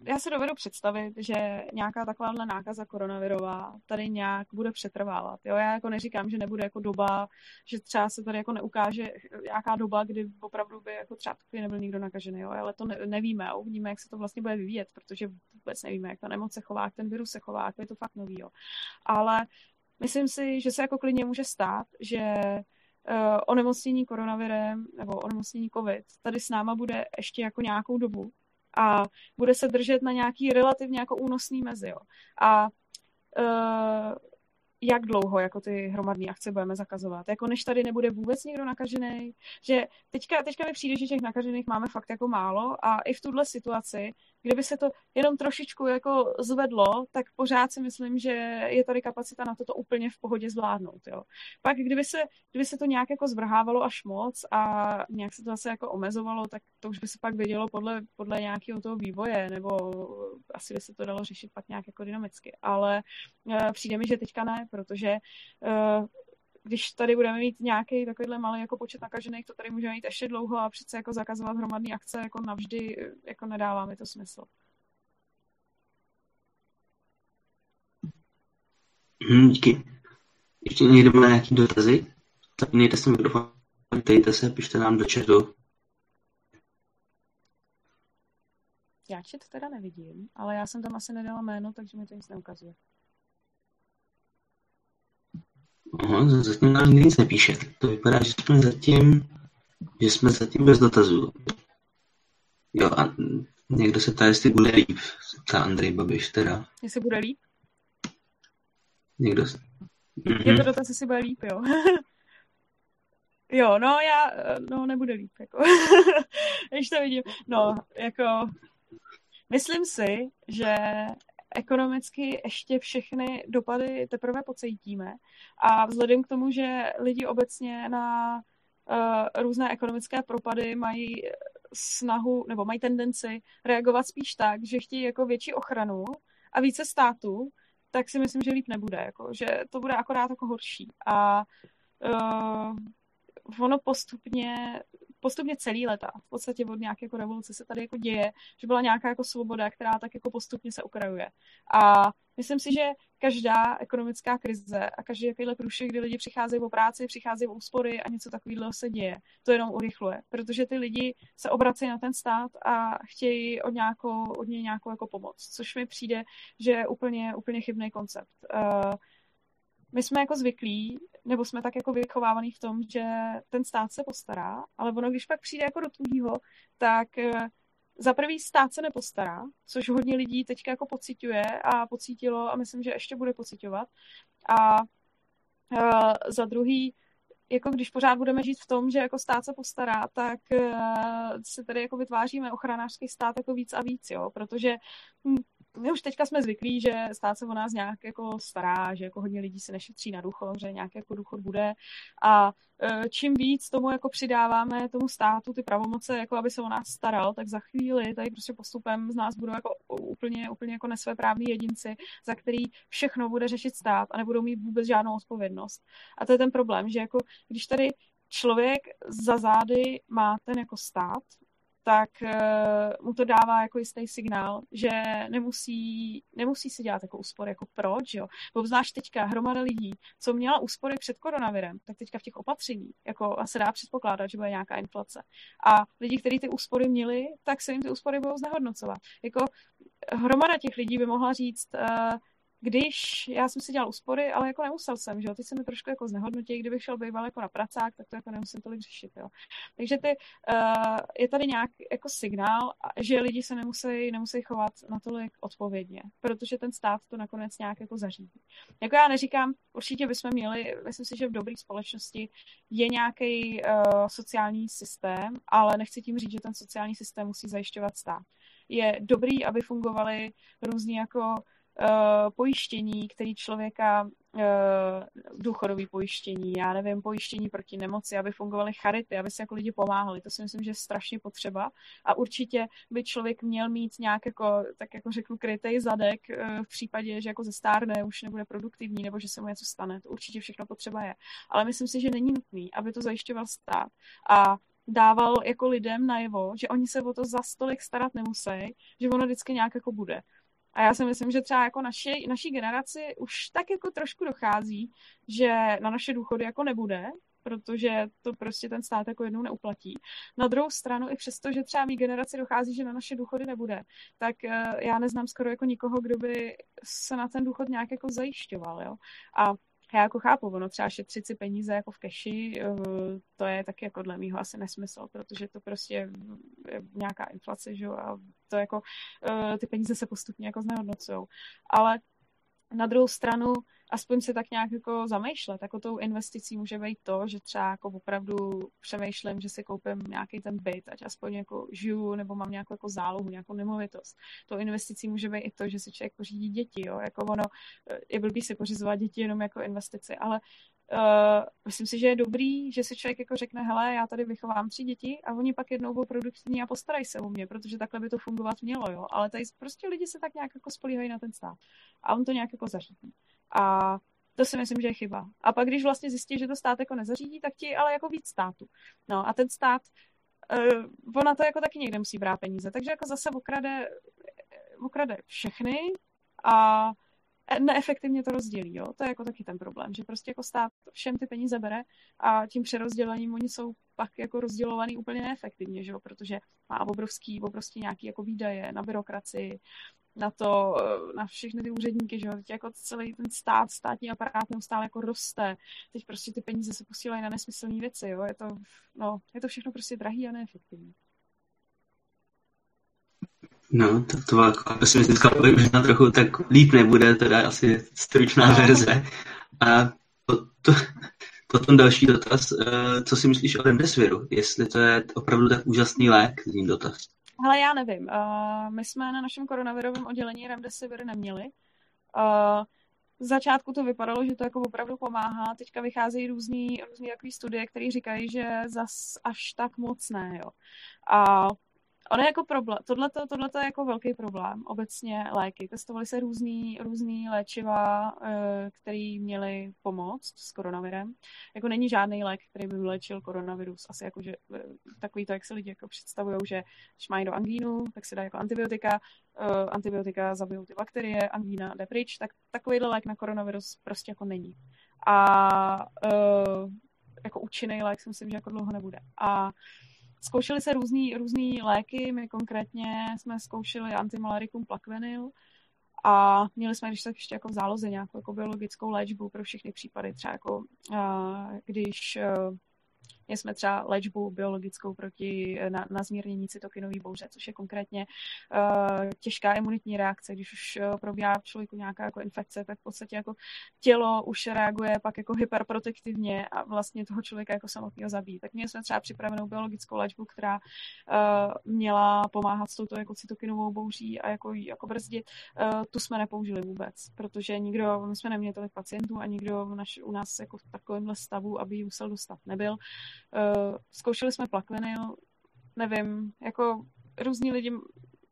já si dovedu představit, že nějaká takováhle nákaza koronavirová tady nějak bude přetrvávat. Jo? Já jako neříkám, že nebude jako doba, že třeba se tady jako neukáže nějaká doba, kdy opravdu by jako třeba takový nebyl nikdo nakažený, jo? ale to ne, nevíme a uvidíme, jak se to vlastně bude vyvíjet, protože vůbec nevíme, jak ta nemoc se chová, jak ten virus se chová, jak je to fakt nový. Jo? Ale myslím si, že se jako klidně může stát, že onemocnění koronavirem nebo onemocnění covid tady s náma bude ještě jako nějakou dobu a bude se držet na nějaký relativně jako únosný mezi. Jo. A uh, jak dlouho jako ty hromadné akce budeme zakazovat. Jako než tady nebude vůbec nikdo nakažený, že teďka, teďka mi přijde, že těch nakažených máme fakt jako málo a i v tuhle situaci Kdyby se to jenom trošičku jako zvedlo, tak pořád si myslím, že je tady kapacita na to to úplně v pohodě zvládnout. Jo. Pak kdyby se, kdyby se to nějak jako zvrhávalo až moc a nějak se to zase jako omezovalo, tak to už by se pak vědělo podle, podle nějakého toho vývoje, nebo asi by se to dalo řešit pak nějak jako dynamicky. Ale uh, přijde mi, že teďka ne, protože uh, když tady budeme mít nějaký takovýhle malý jako počet nakažených, to tady může mít ještě dlouho a přece jako zakazovat hromadné akce jako navždy jako nedává mi to smysl. Hmm, díky. Ještě někdo má nějaký dotazy? Zapněte si mikrofon, ptejte se, pište nám do chatu. Já chat teda nevidím, ale já jsem tam asi nedala jméno, takže mi to nic neukazuje. Aha, zatím nám nic nepíše. To vypadá, že jsme zatím, že jsme zatím bez dotazů. Jo, a někdo se ptá, jestli bude líp, ta Andrej Babiš teda. Jestli bude líp? Někdo... Mm-hmm. Je to dotaz, jestli bude líp, jo. jo, no já, no nebude líp, jako. Když to vidím. No, jako, myslím si, že ekonomicky ještě všechny dopady teprve pocítíme. A vzhledem k tomu, že lidi obecně na uh, různé ekonomické propady mají snahu nebo mají tendenci reagovat spíš tak, že chtějí jako větší ochranu a více státu, tak si myslím, že líp nebude. Jako, že to bude akorát jako horší. A uh, ono postupně postupně celý leta, v podstatě od nějaké jako revoluce se tady jako děje, že byla nějaká jako svoboda, která tak jako postupně se ukrajuje. A myslím si, že každá ekonomická krize a každý takovýhle průšek, kdy lidi přicházejí o práci, přicházejí o úspory a něco takového se děje, to jenom urychluje, protože ty lidi se obracejí na ten stát a chtějí od, nějakou, od něj nějakou jako pomoc, což mi přijde, že je úplně, úplně chybný koncept. Uh, my jsme jako zvyklí nebo jsme tak jako vychovávaný v tom, že ten stát se postará, ale ono, když pak přijde jako do tuhýho, tak eh, za prvý stát se nepostará, což hodně lidí teďka jako pocituje a pocítilo a myslím, že ještě bude pocitovat. A, eh, za druhý, jako když pořád budeme žít v tom, že jako stát se postará, tak uh, se tady jako vytváříme ochranářský stát jako víc a víc, jo, protože hm, my už teďka jsme zvyklí, že stát se o nás nějak jako stará, že jako hodně lidí se nešetří na důchod, že nějaký jako důchod bude a e, čím víc tomu jako přidáváme tomu státu ty pravomoce, jako aby se o nás staral, tak za chvíli tady prostě postupem z nás budou jako úplně, úplně jako nesvéprávní jedinci, za který všechno bude řešit stát a nebudou mít vůbec žádnou odpovědnost. A to je ten problém, že jako když tady člověk za zády má ten jako stát, tak uh, mu to dává jako jistý signál, že nemusí, nemusí si dělat jako úspory, jako proč, jo. Znáš teďka hromada lidí, co měla úspory před koronavirem, tak teďka v těch opatření, jako se dá předpokládat, že bude nějaká inflace. A lidi, kteří ty úspory měli, tak se jim ty úspory budou znehodnocovat. Jako hromada těch lidí by mohla říct, uh, když já jsem si dělal úspory, ale jako nemusel jsem, že jo, teď se mi trošku jako znehodnotí, kdybych šel býval jako na pracák, tak to jako nemusím tolik řešit, jo. Takže ty, uh, je tady nějak jako signál, že lidi se nemusí, nemusí chovat natolik odpovědně, protože ten stát to nakonec nějak jako zařídí. Jako já neříkám, určitě bychom měli, myslím si, že v dobré společnosti je nějaký uh, sociální systém, ale nechci tím říct, že ten sociální systém musí zajišťovat stát. Je dobrý, aby fungovaly různý jako pojištění, který člověka, uh, důchodový pojištění, já nevím, pojištění proti nemoci, aby fungovaly charity, aby se jako lidi pomáhali. To si myslím, že je strašně potřeba. A určitě by člověk měl mít nějak jako, tak jako řeknu, krytej zadek uh, v případě, že jako zestárne, už nebude produktivní, nebo že se mu něco stane. To určitě všechno potřeba je. Ale myslím si, že není nutný, aby to zajišťoval stát. A dával jako lidem najevo, že oni se o to za stolik starat nemusí, že ono vždycky nějak jako bude. A já si myslím, že třeba jako naši, naší generaci už tak jako trošku dochází, že na naše důchody jako nebude, protože to prostě ten stát jako jednou neuplatí. Na druhou stranu, i přesto, že třeba mý generaci dochází, že na naše důchody nebude, tak uh, já neznám skoro jako nikoho, kdo by se na ten důchod nějak jako zajišťoval, jo. A já jako chápu, ono třeba šetřit si peníze jako v keši, eh, to je taky jako dle mýho asi nesmysl, protože to prostě je nějaká inflace, že jo, a to jako eh, ty peníze se postupně jako znehodnocují. Ale na druhou stranu aspoň se tak nějak jako zamýšlet. Jako tou investicí může být to, že třeba jako opravdu přemýšlím, že si koupím nějaký ten byt, ať aspoň jako žiju, nebo mám nějakou jako zálohu, nějakou nemovitost. Tou investicí může být i to, že si člověk pořídí děti, jo. Jako ono, je blbý si pořizovat děti jenom jako investici, ale Uh, myslím si, že je dobrý, že si člověk jako řekne, hele, já tady vychovám tři děti a oni pak jednou budou produktivní a postarají se o mě, protože takhle by to fungovat mělo, jo. Ale tady prostě lidi se tak nějak jako spolíhají na ten stát a on to nějak jako zařídí. A to si myslím, že je chyba. A pak, když vlastně zjistí, že to stát jako nezařídí, tak ti ale jako víc státu. No a ten stát, uh, ona to jako taky někde musí brát peníze. Takže jako zase okrade, okrade všechny a neefektivně to rozdělí, jo. To je jako taky ten problém, že prostě jako stát všem ty peníze bere a tím přerozdělením oni jsou pak jako rozdělovaný úplně neefektivně, že jo, protože má obrovský, obrovský nějaký jako výdaje na byrokracii, na to, eh, na všechny ty úředníky, že jo, teď jako celý ten stát, státní aparát neustále jako roste, teď prostě ty peníze se posílají na nesmyslné věci, jo, je to, no, je to všechno prostě drahý a neefektivní. No, to, to jako pesimistické možná trochu tak líp nebude, teda asi stručná verze. A to, to, potom další dotaz, eh, co si myslíš o Remdesiviru, jestli to je opravdu tak úžasný lék, zní dotaz. Ale já nevím. Uh, my jsme na našem koronavirovém oddělení Remdesivir neměli. Uh, z začátku to vypadalo, že to jako opravdu pomáhá. Teďka vycházejí různý, různý studie, které říkají, že zas až tak moc ne. Jo. A Ono je jako problém, tohle je jako velký problém, obecně léky. Testovaly se různý, různý léčiva, eh, které měly pomoct s koronavirem. Jako není žádný lék, který by vylečil koronavirus. Asi jako, že eh, takový to, jak se lidi jako představují, že když mají do angínu, tak se dá jako antibiotika, eh, antibiotika zabijou ty bakterie, angína jde pryč, tak takovýhle lék na koronavirus prostě jako není. A jako účinný lék si myslím, že jako dlouho nebude. A Zkoušely se různý, různý léky, my konkrétně jsme zkoušeli antimalarikum plakvenil A měli jsme, když tak ještě jako v záloze nějakou jako biologickou léčbu pro všechny případy, třeba jako když jsme třeba léčbu biologickou proti eh, na, na zmírnění cytokinové bouře, což je konkrétně uh, těžká imunitní reakce. Když už uh, probíhá v člověku nějaká jako infekce, tak v podstatě jako tělo už reaguje pak jako hyperprotektivně a vlastně toho člověka jako samotného zabíjí. Tak měli jsme třeba připravenou biologickou léčbu, která uh, měla pomáhat s touto jako cytokinovou bouří a jako, jako brzdit. Uh, tu jsme nepoužili vůbec, protože nikdo, my jsme neměli tolik pacientů a nikdo naš, u nás jako v takovémhle stavu, aby ji musel dostat, nebyl. Uh, zkoušeli jsme plakvinil, nevím, jako různí lidi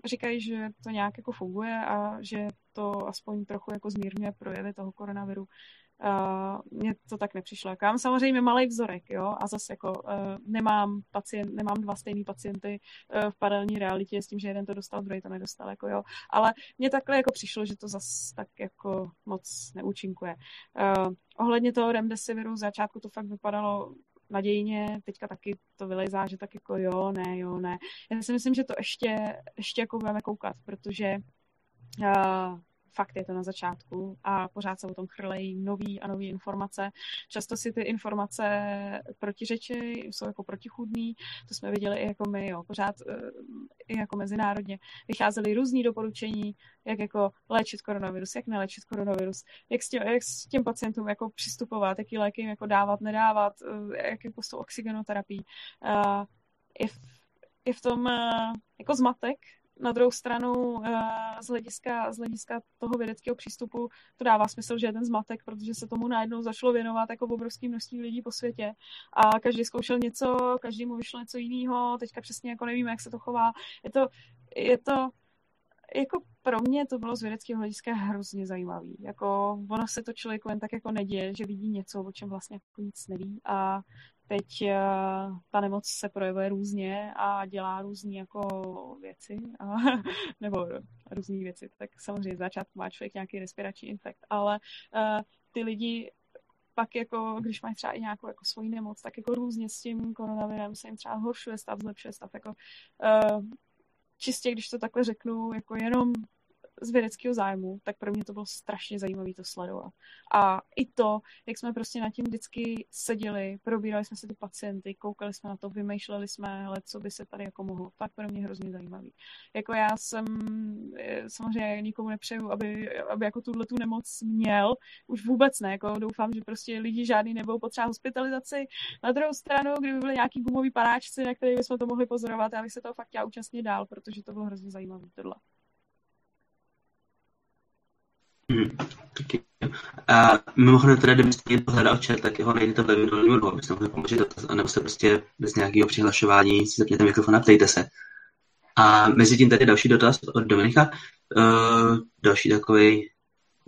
říkají, že to nějak jako funguje a že to aspoň trochu jako zmírňuje projevy toho koronaviru. Uh, mně to tak nepřišlo. Jako já mám samozřejmě malý vzorek, jo, a zase jako uh, nemám pacient, nemám dva stejný pacienty uh, v paralelní realitě s tím, že jeden to dostal, druhý to nedostal, jako jo. Ale mně takhle jako přišlo, že to zase tak jako moc neúčinkuje. Uh, ohledně toho remdesiviru, v začátku to fakt vypadalo nadějně, teďka taky to vylezá, že tak jako jo, ne, jo, ne. Já si myslím, že to ještě, ještě jako budeme koukat, protože uh, fakt je to na začátku a pořád se o tom chrlejí nový a nový informace. Často si ty informace protiřečí, jsou jako protichudný, to jsme viděli i jako my, jo, pořád eh, i jako mezinárodně. Vycházely různý doporučení, jak jako léčit koronavirus, jak neléčit koronavirus, jak s, tím, jak s těm pacientům jako přistupovat, jaký léky jim jako dávat, nedávat, eh, jak jako s tou oxygenoterapii. Uh, je, v, je v tom jako zmatek, na druhou stranu eh, z hlediska, z hlediska toho vědeckého přístupu to dává smysl, že je ten zmatek, protože se tomu najednou začalo věnovat jako obrovské množství lidí po světě a každý zkoušel něco, každý mu vyšlo něco jiného, teďka přesně jako nevíme, jak se to chová. Je to, je to jako pro mě to bylo z vědeckého hlediska hrozně zajímavý. Jako ono se to člověku jen tak jako neděje, že vidí něco, o čem vlastně jako nic neví a teď uh, ta nemoc se projevuje různě a dělá různé jako věci, a, nebo různé věci. Tak samozřejmě začátku má člověk nějaký respirační infekt, ale uh, ty lidi pak jako, když mají třeba i nějakou jako svoji nemoc, tak jako různě s tím koronavirem se jim třeba horšuje stav, zlepšuje stav, jako uh, čistě, když to takhle řeknu, jako jenom z vědeckého zájmu, tak pro mě to bylo strašně zajímavé to sledovat. A i to, jak jsme prostě nad tím vždycky seděli, probírali jsme si ty pacienty, koukali jsme na to, vymýšleli jsme, ale co by se tady jako mohlo, tak pro mě hrozně zajímavý. Jako já jsem eh, samozřejmě nikomu nepřeju, aby, aby jako tuhle tu nemoc měl, už vůbec ne, jako doufám, že prostě lidi žádný nebudou potřeba hospitalizaci. Na druhou stranu, kdyby byly nějaký gumový panáčci, na kterých bychom to mohli pozorovat, já bych se toho fakt chtěla účastnit dál, protože to bylo hrozně zajímavé tohle. Hmm, A mimochodem teda, kdybyste někdo hledal chat, tak ho najdete ve videu rohu, abyste mohli pomoci dotaz, anebo se prostě bez nějakého přihlašování si zapněte mikrofon a ptejte se. A mezi tím tady další dotaz od Dominika. Uh, další takový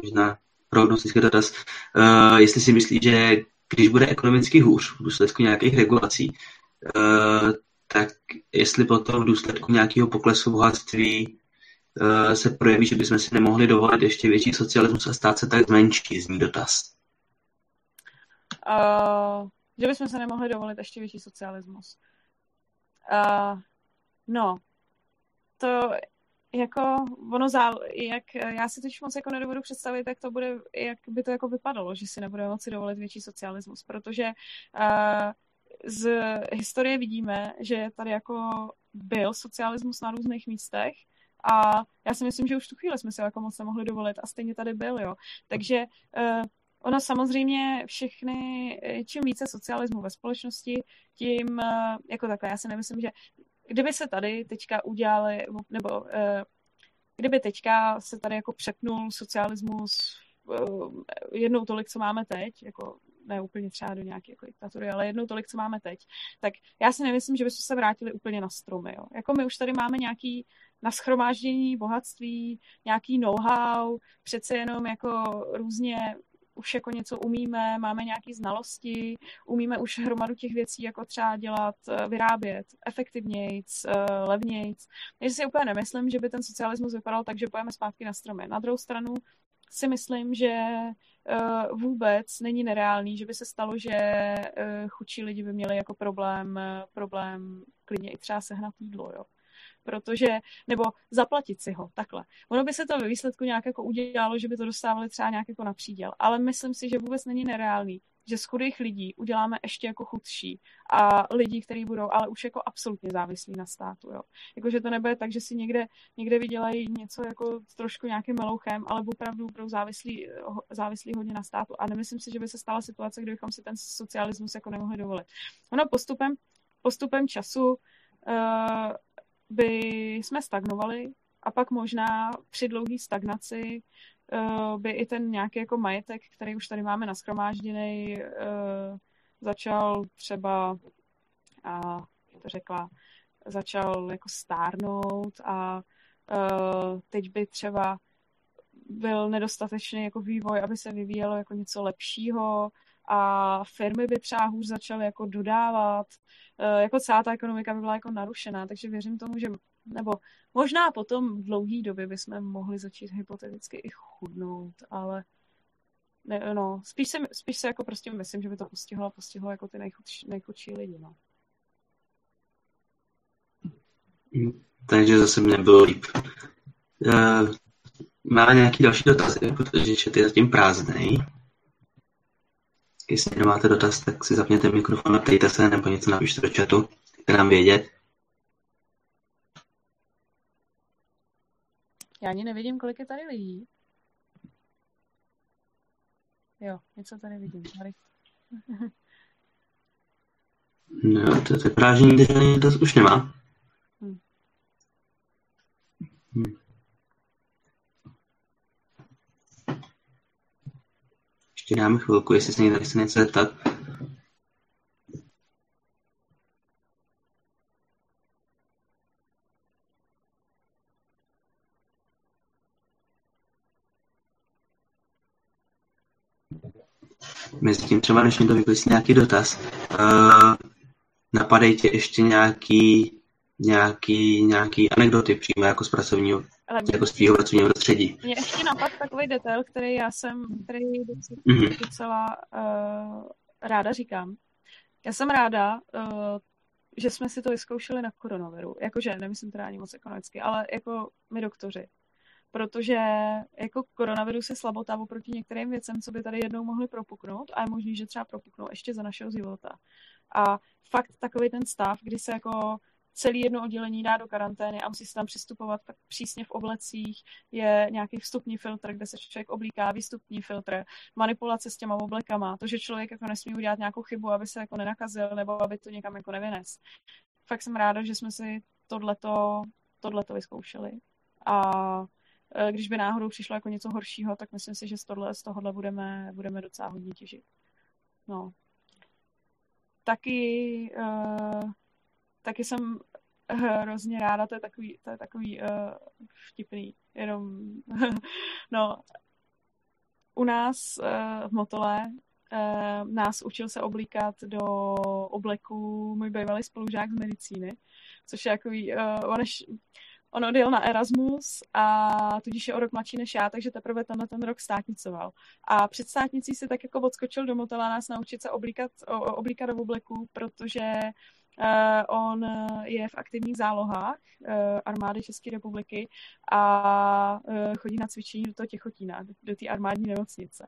možná prognostický dotaz. Uh, jestli si myslí, že když bude ekonomicky hůř v důsledku nějakých regulací, uh, tak jestli potom v důsledku nějakého poklesu bohatství se projeví, že bychom si nemohli dovolit ještě větší socialismus a stát se tak zmenší, zní dotaz. Uh, že bychom se nemohli dovolit ještě větší socialismus. Uh, no, to jako ono zál, jak já si teď moc jako nedovedu představit, jak to bude, jak by to jako vypadalo, že si nebudeme moci dovolit větší socialismus, protože uh, z historie vidíme, že tady jako byl socialismus na různých místech a já si myslím, že už tu chvíli jsme se jako moc nemohli dovolit a stejně tady byl, jo. Takže uh, ono samozřejmě všechny, eh, čím více socialismu ve společnosti, tím uh, jako takhle, já si nemyslím, že kdyby se tady teďka udělali, nebo uh, kdyby teďka se tady jako přepnul socialismus jednou tolik, co máme teď, jako ne úplně třeba do nějaké jako diktatury, ale jednou tolik, co máme teď, tak já si nemyslím, že bychom se vrátili úplně na stromy. Jo. Jako my už tady máme nějaký na schromáždění bohatství, nějaký know-how, přece jenom jako různě už jako něco umíme, máme nějaké znalosti, umíme už hromadu těch věcí jako třeba dělat, eh, vyrábět efektivnějc, eh, levnějc. Takže si úplně nemyslím, že by ten socialismus vypadal tak, že pojeme zpátky na stromy. Na druhou stranu si myslím, že eh, vůbec není nereálný, že by se stalo, že chudší lidi by měli jako problém, problém klidně i třeba sehnat jídlo, jo. protože, nebo zaplatit si ho, takhle. Ono by se to ve výsledku nějak jako udělalo, že by to dostávali třeba nějak jako na příděl, ale myslím si, že vůbec není nereálný, že z chudých lidí uděláme ještě jako chudší a lidi, kteří budou ale už jako absolutně závislí na státu, jo. Jakože to nebude tak, že si někde, někde vydělají něco jako trošku nějakým melouchem, ale opravdu budou závislí, závislí hodně na státu a nemyslím si, že by se stala situace, kdybychom si ten socialismus jako nemohli dovolit. Ono postupem, postupem času uh, by jsme stagnovali a pak možná při dlouhé stagnaci by i ten nějaký jako majetek, který už tady máme naschromážděný, uh, začal třeba, a to řekla, začal jako stárnout a uh, teď by třeba byl nedostatečný jako vývoj, aby se vyvíjelo jako něco lepšího a firmy by třeba hůř začaly jako dodávat, jako celá ta ekonomika by byla jako narušená, takže věřím tomu, že nebo možná potom v dlouhý době bychom mohli začít hypoteticky i chudnout, ale ne, no, spíš, se, spíš se jako prostě myslím, že by to postihlo, postihlo jako ty nejchudší, nejchudší lidi, no. Takže zase mě bylo líp. Uh, máme nějaký další dotazy, protože chat je zatím prázdný. Jestli nemáte dotaz, tak si zapněte mikrofon a ptejte se, nebo něco napište do chatu, dejte nám vědět. Já ani nevidím, kolik je tady lidí. Jo, něco tady vidím. Tady. no, to, to vypadá, že nikdy žádný dotaz už nemá. Hmm. Hmm. Ještě dáme chvilku, jestli se někdo chce něco zeptat. Mezi tím třeba než někdo vyklísí nějaký dotaz, uh, napadají tě ještě nějaký, nějaký, nějaký anekdoty přímo jako z pracovního, Ale jako z tvýho pracovního prostředí. Mě ještě napad takový detail, který já jsem, který docela, mm-hmm. docela uh, ráda říkám. Já jsem ráda, uh, že jsme si to vyzkoušeli na koronaviru. Jakože, nemyslím teda ani moc ekonomicky, ale jako my doktoři protože jako koronavirus je slabota oproti některým věcem, co by tady jednou mohly propuknout a je možný, že třeba propuknou ještě za našeho života. A fakt takový ten stav, kdy se jako celý jedno oddělení dá do karantény a musí se tam přistupovat tak přísně v oblecích, je nějaký vstupní filtr, kde se člověk oblíká, výstupní filtr, manipulace s těma oblekama, to, že člověk jako nesmí udělat nějakou chybu, aby se jako nenakazil nebo aby to někam jako nevynes. Fakt jsem ráda, že jsme si tohleto, tohleto vyzkoušeli. A když by náhodou přišlo jako něco horšího, tak myslím si, že z, tohle, z tohohle budeme, budeme docela hodně těžit. No. Taky, uh, taky jsem hrozně ráda, to je takový, to je takový uh, vtipný, jenom, no, u nás uh, v Motole uh, nás učil se oblíkat do obleku můj bývalý spolužák z medicíny, což je takový, uh, On odjel na Erasmus a tudíž je o rok mladší než já, takže teprve tenhle ten rok státnicoval. A před státnicí si tak jako odskočil do motela nás naučit se oblíkat, oblíkat do obleku, protože Uh, on je v aktivních zálohách uh, armády České republiky a uh, chodí na cvičení do toho Těchotína, do, té armádní nemocnice.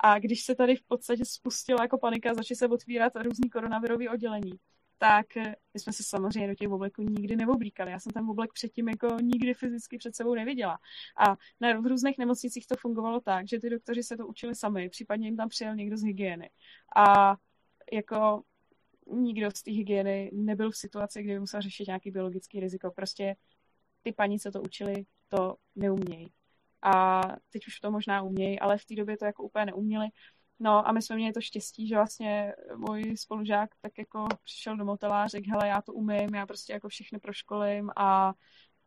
A když se tady v podstatě spustila jako panika, začaly se otvírat různý koronavirové oddělení, tak eh, my jsme se samozřejmě do těch obleků nikdy neoblíkali. Já jsem ten oblek předtím jako nikdy fyzicky před sebou neviděla. A na různých nemocnicích to fungovalo tak, že ty doktoři se to učili sami, případně jim tam přijel někdo z hygieny. A jako nikdo z té hygieny nebyl v situaci, kdy musel řešit nějaký biologický riziko. Prostě ty paní, co to učili, to neumějí. A teď už to možná umějí, ale v té době to jako úplně neuměli. No a my jsme měli to štěstí, že vlastně můj spolužák tak jako přišel do motela a řekl, hele, já to umím, já prostě jako všechny proškolím a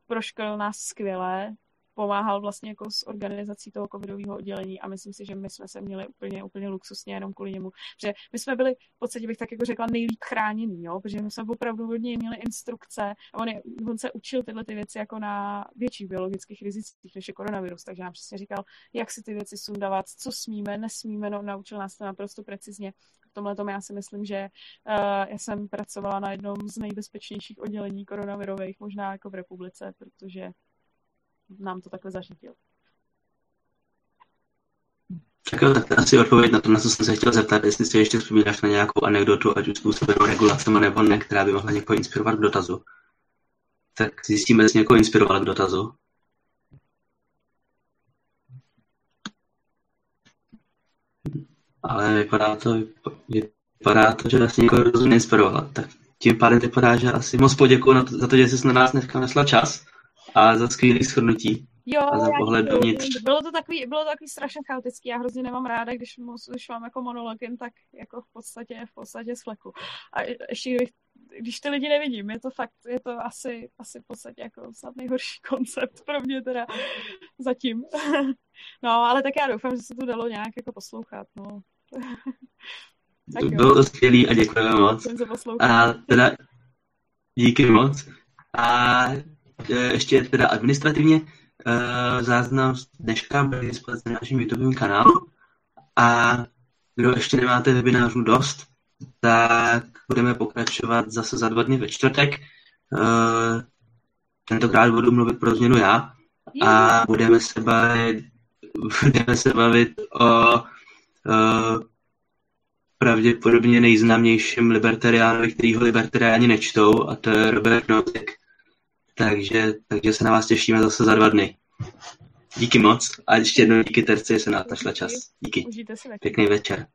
proškolil nás skvěle, pomáhal vlastně jako s organizací toho covidového oddělení a myslím si, že my jsme se měli úplně, úplně luxusně jenom kvůli němu. Že my jsme byli, v podstatě bych tak jako řekla, nejlíp chráněný, jo? protože my jsme opravdu hodně měli instrukce a on, je, on se učil tyhle ty věci jako na větších biologických rizicích, než je koronavirus, takže nám přesně říkal, jak si ty věci sundavat, co smíme, nesmíme, no, naučil nás to naprosto precizně. v tomhle tom já si myslím, že uh, já jsem pracovala na jednom z nejbezpečnějších oddělení koronavirových, možná jako v republice, protože nám to takhle zařídil. Tak jo, tak asi odpověď na to, na co jsem se chtěl zeptat, jestli si ještě vzpomínáš na nějakou anekdotu, ať už způsobenou regulacemi nebo ne, která by mohla někoho inspirovat k dotazu. Tak zjistíme, jestli někoho inspiroval k dotazu. Ale vypadá to, vypadá to, že vlastně někoho rozumně inspiroval. Tak tím pádem vypadá, že asi moc poděkuji za to, že jsi na nás dneska nesla čas a za skvělý shrnutí. Jo, a za pohled dovnitř. Bylo to takový, bylo to takový strašně chaotický. Já hrozně nemám ráda, když, když mám jako monologin, tak jako v podstatě, v podstatě z fleku. A ještě když, když ty lidi nevidím, je to fakt, je to asi, asi v podstatě jako snad nejhorší koncept pro mě teda zatím. no, ale tak já doufám, že se to dalo nějak jako poslouchat, no. tak jo. Bylo to skvělý a děkujeme moc. A teda díky moc. A ještě teda administrativně, uh, záznam z dneška byl dispozici na našem YouTube kanálu a kdo ještě nemáte webinářů dost, tak budeme pokračovat zase za dva dny ve čtvrtek. Uh, tentokrát budu mluvit pro změnu já a budeme se bavit, budeme se bavit o uh, pravděpodobně nejznámějším libertariánovi, kterýho libertariáni nečtou, a to je Robert Nozick. Takže, takže se na vás těšíme zase za dva dny. Díky moc a ještě jednou díky Terci, že se nás našla čas. Díky. Pěkný večer.